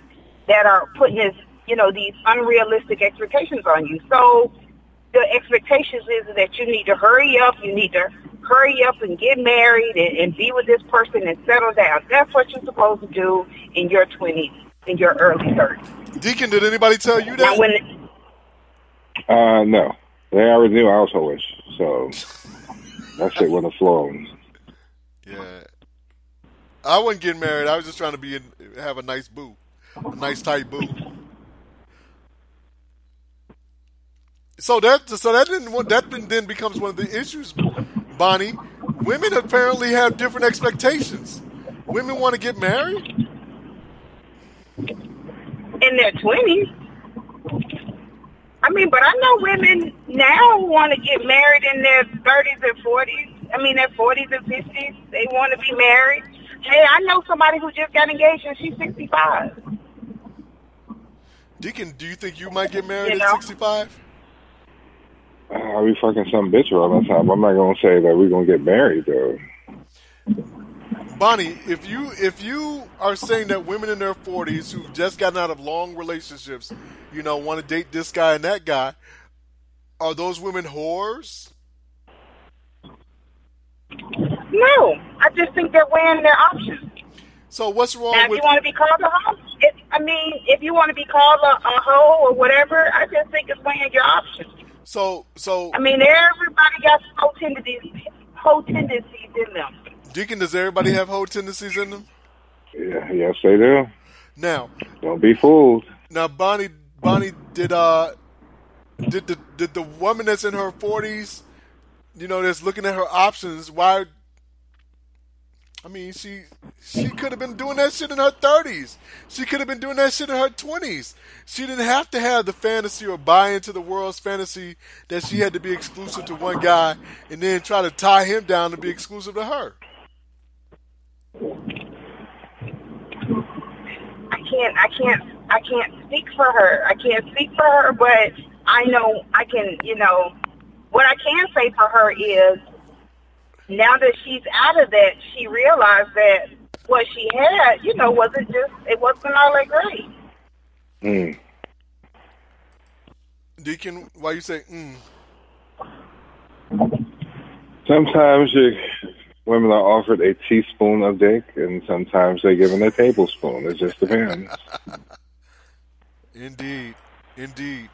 I: that are putting this, you know, these unrealistic expectations on you. So the expectations is that you need to hurry up. You need to hurry up and get married and, and be with this person and settle down. That's what you're supposed to do in your 20s, in your early 30s.
F: Deacon, did anybody tell you
I: Now,
F: that?
I: when
H: Uh, no. They already knew I was hoish, so that shit would have flown.
F: Yeah. I wasn't getting married. I was just trying to be in, have a nice boo, a nice tight boo. So that so that didn't that then- then becomes one of the issues, Bonnie. Women apparently have different expectations. Women want to get married.
I: in their 20s, I mean, but I know women now want to get married in their 30s and 40s. I mean, their 40s and 50s. They want to be married. Hey, I know somebody who just got engaged and she's 65.
F: Deacon, do you think you might get married
I: You
F: at sixty-five?
H: I'll be fucking some bitch around the time. I'm not gonna say that we're gonna get married though.
F: Bonnie, if you if you are saying that women in their forties who've just gotten out of long relationships, you know, want to date this guy and that guy, are those women whores?
I: No, I just think they're weighing their options.
F: So what's wrong
I: Now, if
F: with
I: you want to be called a hoe, if, I mean, if you want to be called a, a hoe or whatever, I just think it's weighing your options.
F: so so
I: I mean, everybody got hoe tendencies, hoe tendencies in them.
F: Deacon? Does everybody have hoe tendencies in them?
H: Yeah, yes they do.
F: Now,
H: Don't be fooled.
F: now Bonnie, Bonnie, did uh, did the did the woman that's in her forties, you know, that's looking at her options? Why? I mean, she she could have been doing that shit in her thirties. She could have been doing that shit in her twenties. She didn't have to have the fantasy or buy into the world's fantasy that she had to be exclusive to one guy and then try to tie him down to be exclusive to her.
I: I can't, I can't, I can't speak for her. I can't speak for her, but I know I can, you know, what I can say for her is now that she's out of that, she realized that what she had, you know, wasn't just, it wasn't all that great.
H: Mm.
F: Deacon, why you say mm?
H: Sometimes you, women are offered a teaspoon of dick, and sometimes they're given a tablespoon. It just depends.
F: Indeed, indeed.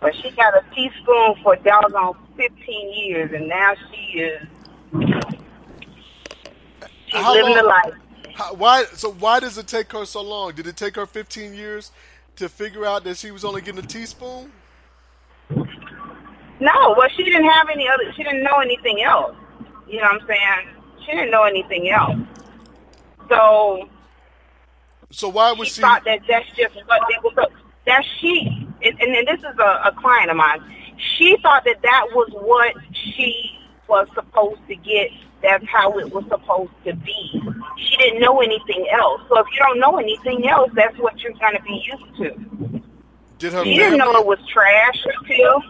I: But she got a teaspoon for doggone 15 years, and now she is she's
F: How
I: living the
F: long-
I: life.
F: How, why? So why does it take her so long? Did it take her 15 years to figure out that she was only getting a teaspoon?
I: No, well, she didn't have any other. She didn't know anything else. You know what I'm saying? She didn't know anything else. So
F: So why was
I: she,
F: she?
I: thought that that's just what they were. That she, and, and then this is a, a client of mine. She thought that that was what she was supposed to get. That's how it was supposed to be. She didn't know anything else. So if you don't know anything else, that's what you're going to be used to.
F: Did her
I: She didn't know it was trash until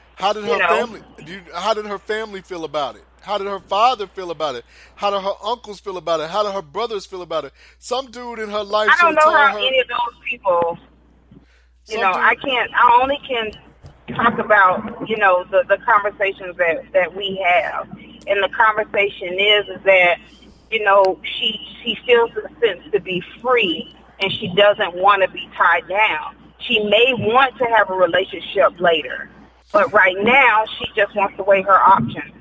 F: How did her
I: know.
F: family? Do you, how did her family feel about it? How did her father feel about it? How did her uncles feel about it? How did her brothers feel about it? Some dude in her life
I: I don't know how
F: her.
I: any of those people. You know,
F: dude-
I: I can't. I only can talk about you know the the conversations that that we have, and the conversation is is that you know she she feels the sense to be free, and she doesn't want to be tied down. She may want to have a relationship later, but right now she just wants to weigh her options.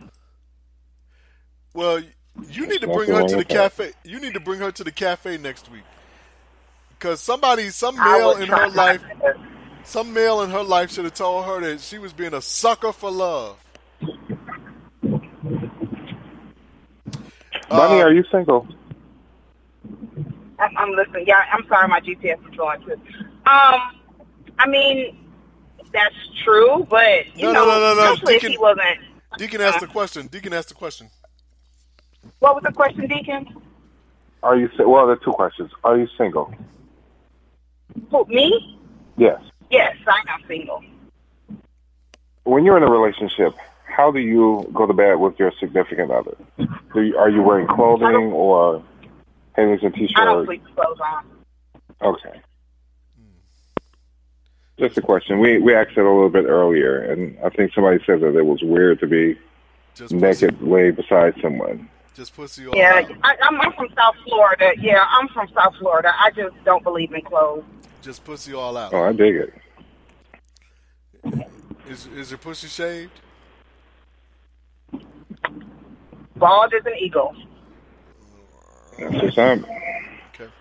F: Well, you need to bring her to the cafe. You need to bring her to the cafe next week. Because somebody, some male in her life,
I: to.
F: Some male in her life should have told her that she was being a sucker for love.
H: Bunny,
F: Uh,
H: are you single?
I: I'm, I'm listening. Yeah, I'm sorry, my GPS is going too. Um, I mean, that's true, but you
F: No, no,
I: know,
F: no, no, no.
I: especially if
F: Deacon-
I: he wasn't.
F: Deacon asked the question. Deacon asked the question.
I: What was the question, Deacon?
H: Are you si- well? There are two questions. Are you single?
I: Who, me?
H: Yes.
I: Yes, I am single.
H: When you're in a relationship, how do you go to bed with your significant other? Do you, are you wearing clothing or panties and t-shirts?
I: I don't sleep with clothes on.
H: Okay. Just a question. We we asked it a little bit earlier, and I think somebody said that it was weird to be
F: Just pussy,
H: naked way beside someone.
F: just pussy all
I: Yeah,
F: out.
I: I, I'm, I'm from South Florida. Yeah, I'm from South Florida. I just don't believe in clothes.
F: Just pussy all out.
H: Oh, I dig it.
F: Is is your pussy shaved?
I: Bald as an eagle.
H: That's what's up.
F: Okay.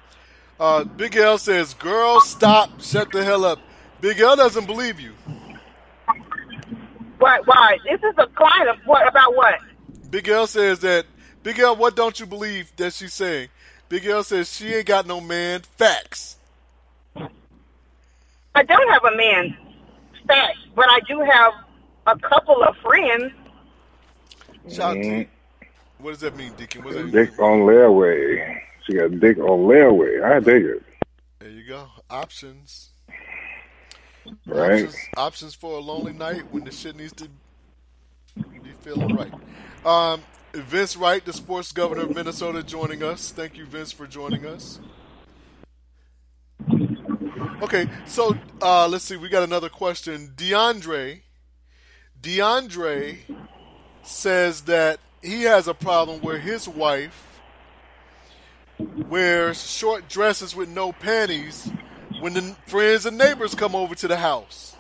F: Uh, Big L says, "Girl, stop! Shut the hell up." Big L doesn't believe you.
I: What? Why? This is a client of what about what?
F: Big L says that. Big L, what don't you believe that she's saying? Big L says she ain't got no man. Facts.
I: I don't have a man fact, but I do have a couple of friends.
F: Shout
H: Mm,
F: you. What does that mean, Deacon? What does that
H: dick
F: mean?
H: on layaway. She got dick on layaway. I dig it.
F: There you go. Options.
H: Right.
F: Options, options for a lonely night when the shit needs to be feeling right. Um, Vince Wright, the sports governor of Minnesota, joining us. Thank you, Vince, for joining us. Okay, so uh, let's see. We got another question. DeAndre, DeAndre says that he has a problem where his wife wears short dresses with no panties when the friends and neighbors come over to the house.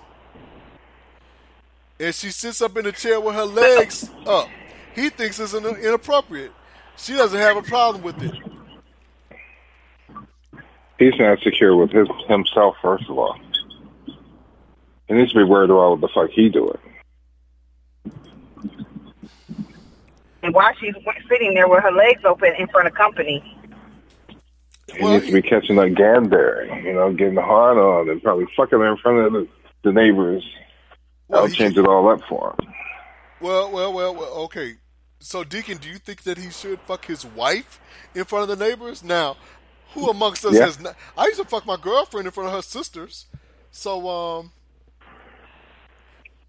F: And she sits up in a chair with her legs up. He thinks it's inappropriate. She doesn't have a problem with it.
H: He's not secure with his himself, first of all. He needs to be worried about what the fuck he doing.
I: And while she's sitting there with her legs open in front of company,
H: He needs to be catching that gander, you know, getting hard on and probably fucking her in front of the, the neighbors.
F: Well,
H: I'll
F: he-
H: change it all up for him.
F: Well, well, well, well, okay. So, Deacon, do you think that he should fuck his wife in front of the neighbors? Now, who amongst us
H: Yeah.
F: has not? I used to fuck my girlfriend in front of her sisters. So, um,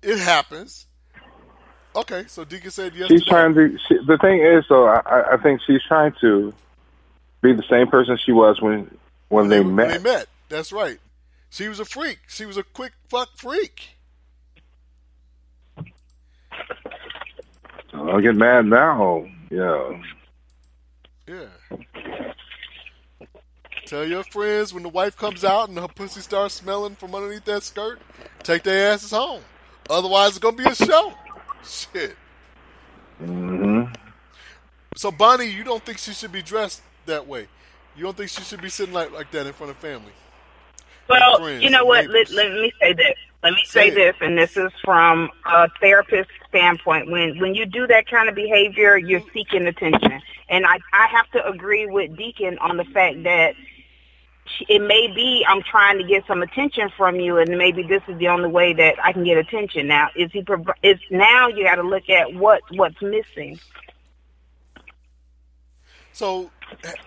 F: it happens. Okay, so Deacon said yes.
H: She's trying to. She, the thing is, though, I- I, think she's trying to be the same person she was when when they
F: when
H: met.
F: they met. That's right. She was a freak. She was a quick fuck freak.
H: I'll get mad now. Yeah.
F: Yeah. Tell your friends when the wife comes out and her pussy starts smelling from underneath that skirt, take their asses home. Otherwise, it's gonna be a show. Shit.
H: hmm
F: So Bonnie, you don't think she should be dressed that way? You don't think she should be sitting like like that in front of family?
I: Well,
F: friends,
I: you know what? Let, let me say this. Let me
F: Say
I: say, this, and this is from a therapist standpoint. When when you do that kind of behavior, you're seeking attention, and I I have to agree with Deacon on the fact that she- it may be I'm trying to get some attention from you, and maybe this is the only way that I can get attention. Now, is he? prov- Is now you got to look at what what's missing.
F: So,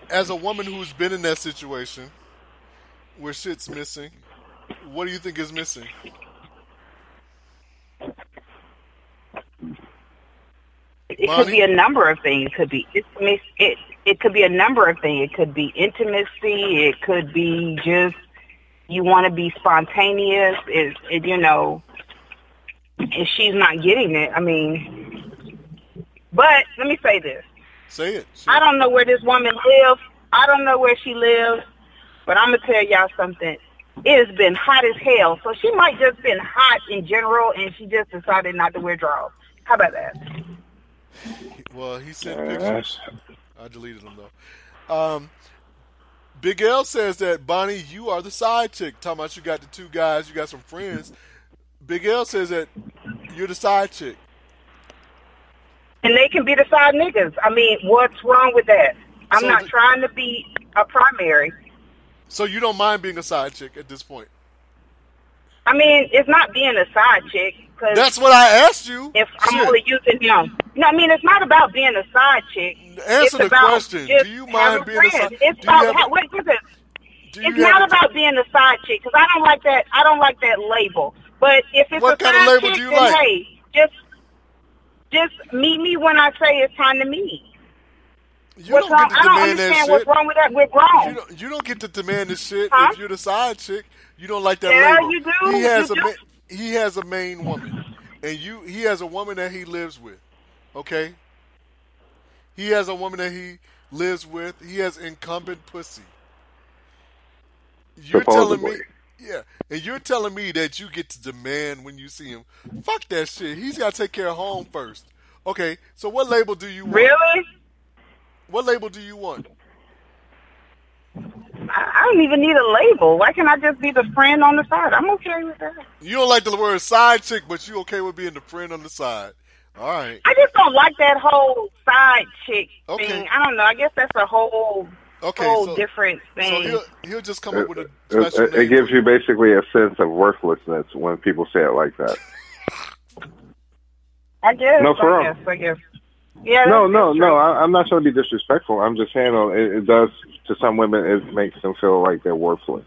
F: as a woman who's been in that situation where shit's missing, what do you think is missing?
I: It
F: Bonnie?
I: could be a number of things. It could be intimacy. It it could be a number of things. It could be intimacy. It could be just you want to be spontaneous. It, it you know, and she's not getting it. I mean, but let me say this.
F: Say it.
I: I don't know where this woman lives. I don't know where she lives, but I'm gonna tell y'all something. It has been hot as hell, so she might just been hot in general, and she just decided not to wear drawers. How about that?
F: Well, he sent pictures. I deleted them though. Um, Big L says that Bonnie, you are the side chick. Talking about you got the two guys, you got some friends. Big L says that you're the side chick.
I: and they can be the side niggas. I mean, what's wrong with that? I'm
F: So
I: not
F: the-
I: trying to be a primary.
F: So you don't mind being a side chick at this point.
I: I mean, it's not being a side chick. Cause
F: That's what I asked you.
I: If I'm only using him, no, I mean it's not about being a side chick.
F: Answer the question. Do you mind being a side-
I: It's
F: do you
I: about
F: have
I: wait, listen.
F: Do you
I: It's not about being a side chick because I don't like that. I don't like that label. But if it's
F: What
I: a
F: kind of label
I: chick,
F: do you
I: then
F: like?
I: hey, just just meet me when I say it's time to meet.
F: You
I: what's
F: don't
I: wrong?
F: get to
I: I don't
F: demand that
I: understand
F: shit.
I: what's wrong with that. We're grown.
F: You don't, you don't get to demand this shit
I: Huh?
F: if you're the side chick. You don't like that
I: Yeah,
F: label.
I: you do.
F: He has
I: You
F: a
I: do.
F: ma- he has a main woman, and you he has a woman that he lives with. Okay. He has a woman that he lives with. He has incumbent pussy. You're telling me, yeah, and you're telling me that you get to demand when you see him. Fuck that shit. He's got to take care of home first. Okay, so what label do you want?
I: Really?
F: What label do you want?
I: I, I don't even need a label. Why can't I just be the friend on the side? I'm okay with that.
F: You don't like the word side chick, but you okay with being the friend on the side. All right.
I: I just don't like that whole side chick
F: Okay.
I: thing. I don't know. I guess that's a whole
F: Okay,
I: whole
F: so-
I: different
F: So
I: thing.
F: he'll, he'll just come
H: It,
F: up with a
H: it,
F: special
H: it,
F: name.
H: it gives you basically a sense of worthlessness when people say it like that.
I: I guess.
H: No, for
I: I
H: real.
I: guess. I guess. Yeah.
H: no, no, no. I, I'm not trying to be disrespectful. I'm just saying uh, it, it does to some women. It makes them feel like they're worthless.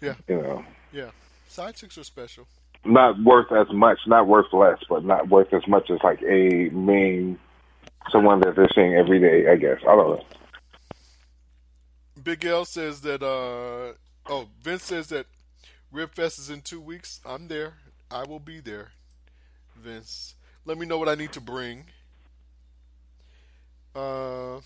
F: Yeah.
H: You know,
F: Yeah. Side chicks are special.
H: not worth as much, not worth less, but not worth as much as like a main someone that they're seeing every day. I guess I don't know.
F: Big L says that, uh, oh, Vince says that Ribfest is in two weeks. I'm there. I will be there, Vince. Let me know what I need to bring. Uh,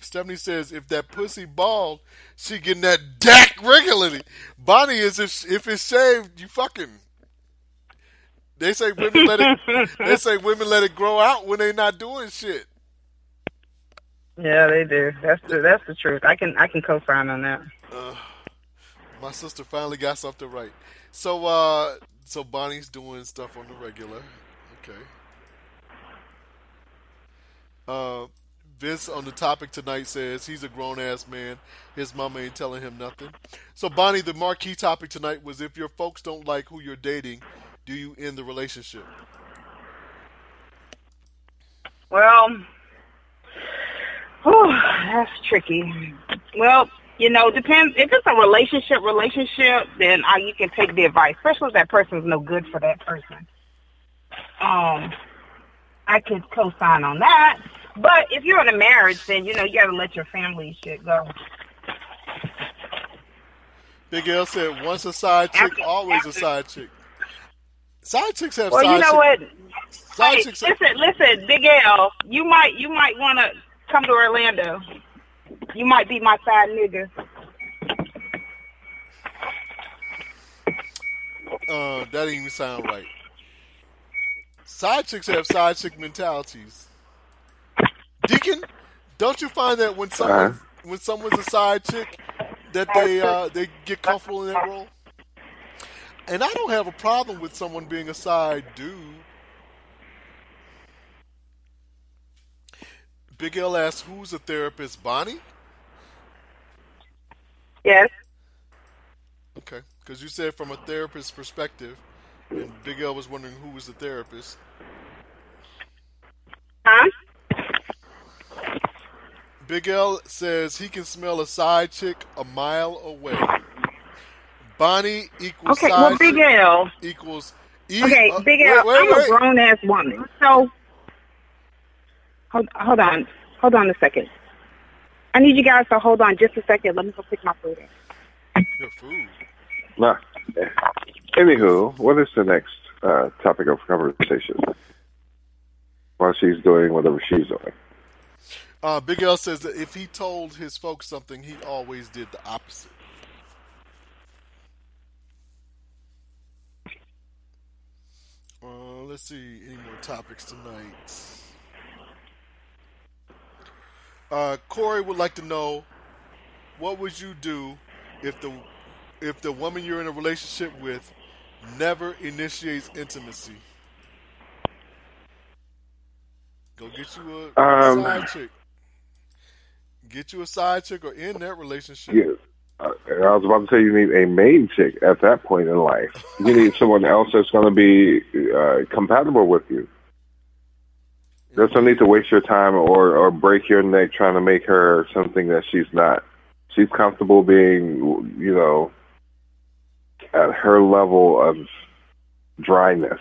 F: Stephanie says if that pussy bald, she getting that dack regularly. Bonnie is if if it's shaved, you fucking. They say women let it. they say women let it grow out when they not doing shit.
I: Yeah, they do. That's the that's the truth. I can I can co-sign on that.
F: Uh, my sister finally got something right. So, uh, so Bonnie's doing stuff on the regular. Okay. Uh, Vince on the topic tonight says he's a grown ass man. His mama ain't telling him nothing. So, Bonnie, the marquee topic tonight was if your folks don't like who you're dating, do you end the relationship?
I: Well, whew, that's tricky. Well, you know, depends. If it's a relationship, relationship, then I, you can take the advice, especially if that person's no good for that person. Um, I could co-sign on that. But if you're in a marriage, then you know you gotta let your family shit go.
F: Big L said, "Once a side chick, after, always after. a side chick." Side chicks have.
I: Well,
F: side
I: you know
F: chick. what? Side
I: hey,
F: chicks.
I: Have- listen, listen, Big L, you might you might want to come to Orlando. You might be my side nigga.
F: Uh, that didn't even sound right. Side chicks have side chick mentalities. Deacon, don't you find that when someone
H: Uh-huh.
F: when someone's a side chick, that they uh, they get comfortable in that role? And I don't have a problem with someone being a side dude. Big L asks, "Who's a therapist, Bonnie?"
I: Yes.
F: Okay, because you said from a therapist's perspective, and Big L was wondering who was the therapist.
I: Huh?
F: Big L says he can smell a side chick a mile away. Bonnie equals
I: Okay,
F: side
I: well, Big
F: chick
I: L.
F: equals E.
I: Okay,
F: uh,
I: Big
F: wait,
I: L.
F: wait,
I: I'm
F: wait.
I: a grown ass woman. So, hold, hold on. Hold on a second. I need you guys to hold on just a second. Let me go pick my food up.
F: Your food.
H: Nah. Anywho, what is the next uh, topic of conversation? While she's doing whatever she's doing.
F: Uh, Big L says that if he told his folks something, he always did the opposite. Uh, let's see any more topics tonight. Uh, Corey would like to know what would you do if the if the woman you're in a relationship with never initiates intimacy? Go get you a
H: Um,
F: side chick. Get you a side chick or end that relationship.
H: You, uh, I was about to say you need a main chick at that point in life. You need someone else that's going to be uh, compatible with you. There's no need to waste your time or, or break your neck trying to make her something that she's not. She's comfortable being, you know, at her level of dryness.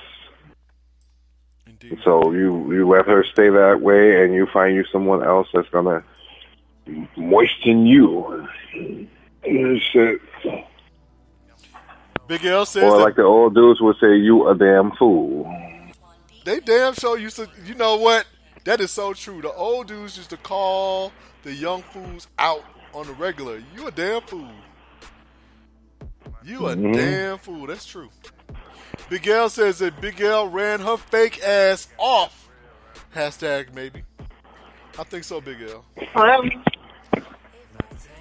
H: Indeed. So you you let her stay that way, and you find you someone else that's gonna moisten you. Shit.
F: Big L says
H: Or like the old dudes would say, "You a damn fool."
F: they damn sure used to. You know what? That is so true. The old dudes used to call the young fools out on the regular. You a damn fool. You a
H: Mhm.
F: damn fool. That's true. Big L says that Big L ran her fake ass off. Hashtag maybe. I think so, Big L.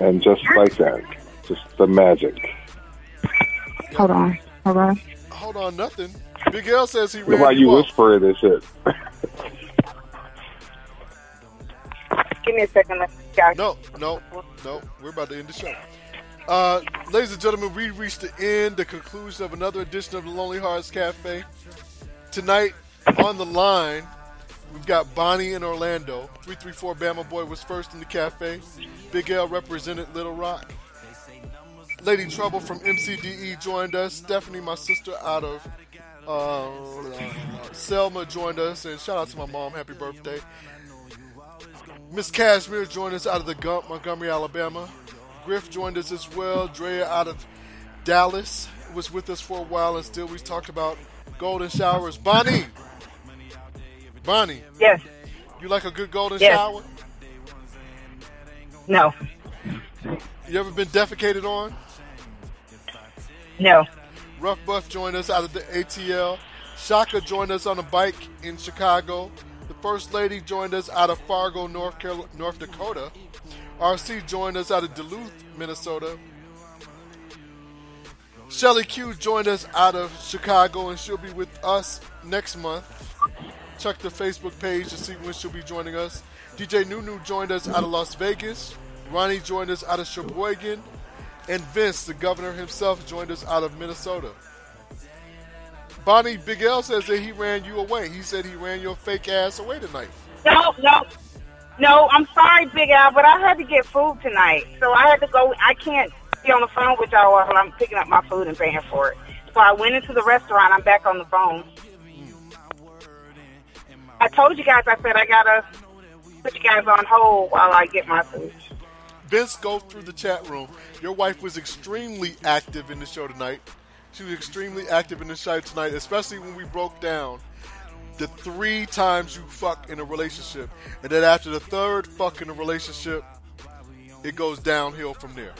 H: And just like that, just the magic.
I: Hold on. Hold on.
F: Hold on, nothing. Big L says he
H: Look
F: ran
H: why
F: you
H: you
F: off.
H: whispering this shit.
I: Give me a second. Let's guys.
F: No, no, no. We're about to end the show. Uh, ladies and gentlemen, we reached the end, the conclusion of another edition of the Lonely Hearts Cafe. Tonight, on the line, we've got Bonnie in Orlando. 334 Bama Boy was first in the cafe. Big L represented Little Rock. Lady Trouble from MCDE joined us. Stephanie, my sister out of uh, Selma, joined us. And shout out to my mom. Happy birthday. Miss Cashmere joined us out of the Gump, Montgomery, Alabama. Griff joined us as well. Drea out of Dallas was with us for a while, and still we talked about golden showers. Bonnie, Bonnie,
I: Yes.
F: you like a good golden
I: Yes.
F: shower?
I: No.
F: You ever been defecated on?
I: No.
F: Rough Buff joined us out of the ATL. Shaka joined us on a bike in Chicago. The First Lady joined us out of Fargo, North Carolina, North Dakota. RC joined us out of Duluth, Minnesota. Shelly Q joined us out of Chicago, and she'll be with us next month. Check the Facebook page to see when she'll be joining us. DJ Nunu joined us out of Las Vegas. Ronnie joined us out of Sheboygan. And Vince, the governor himself, joined us out of Minnesota. Bonnie Big L says that he ran you away. He said he ran your fake ass away tonight.
I: No, no. No, I'm sorry, Big L, but I had to get food tonight. So I had to go. I can't be on the phone with y'all while I'm picking up my food and paying for it. So I went into the restaurant. I'm back on the phone. I told you guys, I said I gotta put you guys on hold while I get my food.
F: Vince, go through the chat room. Your wife was extremely active in the show tonight. She was extremely active in the show tonight, especially when we broke down the three times you fuck in a relationship. And then after the third fuck in a relationship, it goes downhill from there.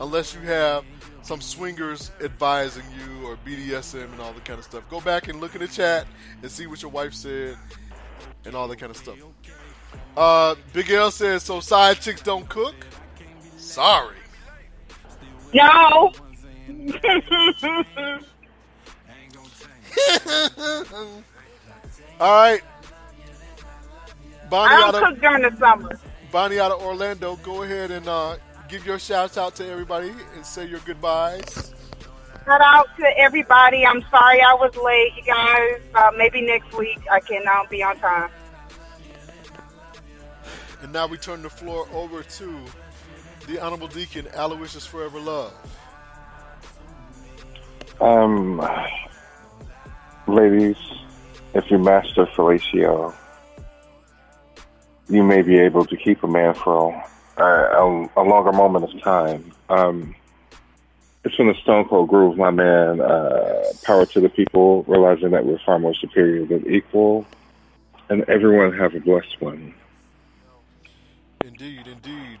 F: Unless you have some swingers advising you or BDSM and all the kind of stuff. Go back and look in the chat and see what your wife said and all that kind of stuff. Uh, Big L says, so side chicks don't cook? Sorry.
I: No.
F: All right. Bonnie
I: I
F: out
I: don't
F: of
I: cook during the summer.
F: Bonnie out of Orlando, go ahead and uh, give your shouts out to everybody and say your goodbyes.
I: Shout out to everybody. I'm sorry I was late, you guys. Uh, maybe next week I can uh, be on time.
F: And now we turn the floor over to the Honorable Deacon Alowishus 4 Everlove.
H: Um, ladies, if you master fellatio, you may be able to keep a man for a, a, a longer moment of time. Um, it's from the Stone Cold Groove, my man. Uh, power to the people, realizing that we're far more superior than equal, and everyone have a blessed one.
F: Indeed, indeed.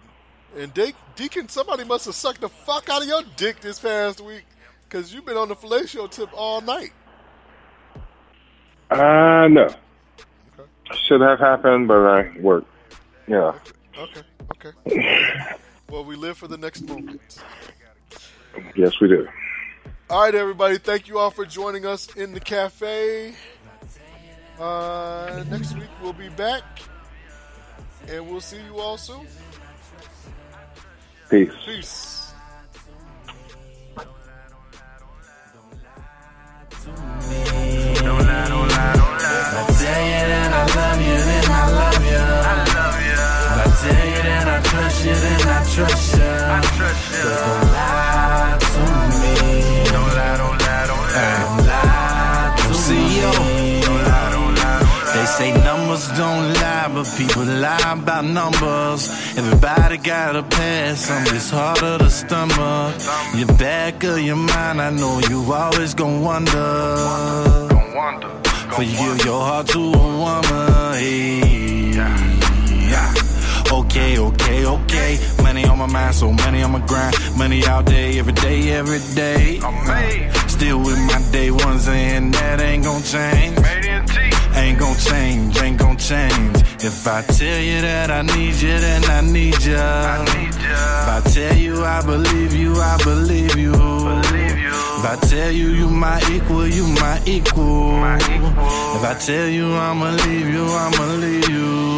F: And De- Deacon, somebody must have sucked the fuck out of your dick this past week because you've been on the fellatio tip all night.
H: Uh, no. Should have happened, but I worked. Yeah.
F: Okay, okay. well, we live for the next moment.
H: Yes, we do.
F: All right, everybody. Thank you all for joining us in the cafe. Uh, next week we'll be back, and we'll see you all soon.
H: Peace.
F: Peace.
G: Don't lie, don't lie, don't you, then I trust you. I trust you. But don't lie to me. Don't lie, don't lie, don't lie. Don't lie to me. Don't lie, don't lie, don't lie. They say numbers don't lie, but people lie about numbers. Everybody got a past, some it's harder to stomach. Your back of your mind, I know you always gon' wonder. For you give your heart to a woman. Hey. Yeah. Okay, okay, okay. Money on my mind, so money on my grind. Money out there every day, every day. Still with my day ones, and that ain't gon' change. Ain't gon' change, ain't gon' change. If I tell you that I need you, then I need you. If I tell you I believe you, I believe you. If I tell you you my equal, you my equal. If I tell you I'ma leave you, I'ma leave you.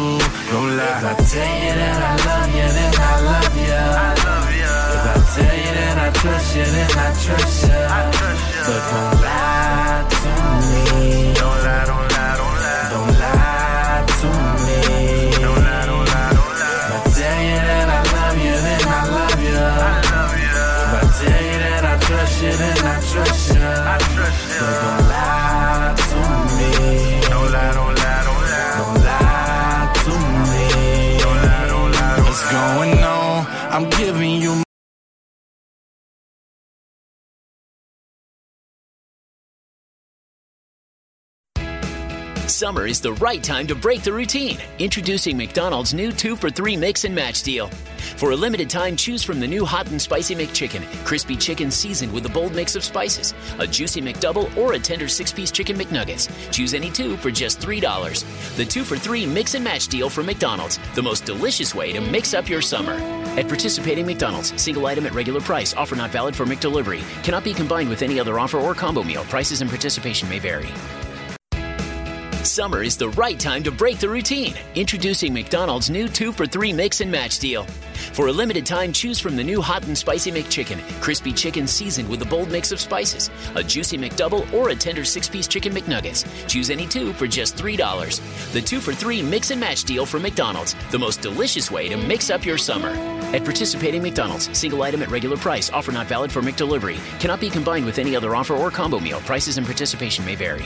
G: Don't lie. If I tell you that I love you, then I love you. If I tell you that I trust you, then I trust you. But don't lie to me. Don't lie, don't lie, don't lie. Don't lie to me. Don't lie, don't lie, don't lie. If I tell you that I love you, then I love you. If I tell you that I trust you, then I trust you. I trust you. But don't lie going on? I'm giving you.
J: Summer is the right time to break the routine. Introducing McDonald's new 2 for 3 mix and match deal. For a limited time, choose from the new hot and spicy McChicken, crispy chicken seasoned with a bold mix of spices, a juicy McDouble, or a tender six piece chicken McNuggets. Choose any two for just $3. The 2 for 3 mix and match deal from McDonald's, the most delicious way to mix up your summer. At participating McDonald's, single item at regular price, offer not valid for McDelivery, cannot be combined with any other offer or combo meal. Prices and participation may vary. Summer is the right time to break the routine. Introducing McDonald's new 2 for 3 mix and match deal. For a limited time, choose from the new hot and spicy McChicken, crispy chicken seasoned with a bold mix of spices, a juicy McDouble, or a tender six piece chicken McNuggets. Choose any two for just $3. The 2 for 3 mix and match deal from McDonald's, the most delicious way to mix up your summer. At participating McDonald's, single item at regular price, offer not valid for McDelivery, cannot be combined with any other offer or combo meal. Prices and participation may vary.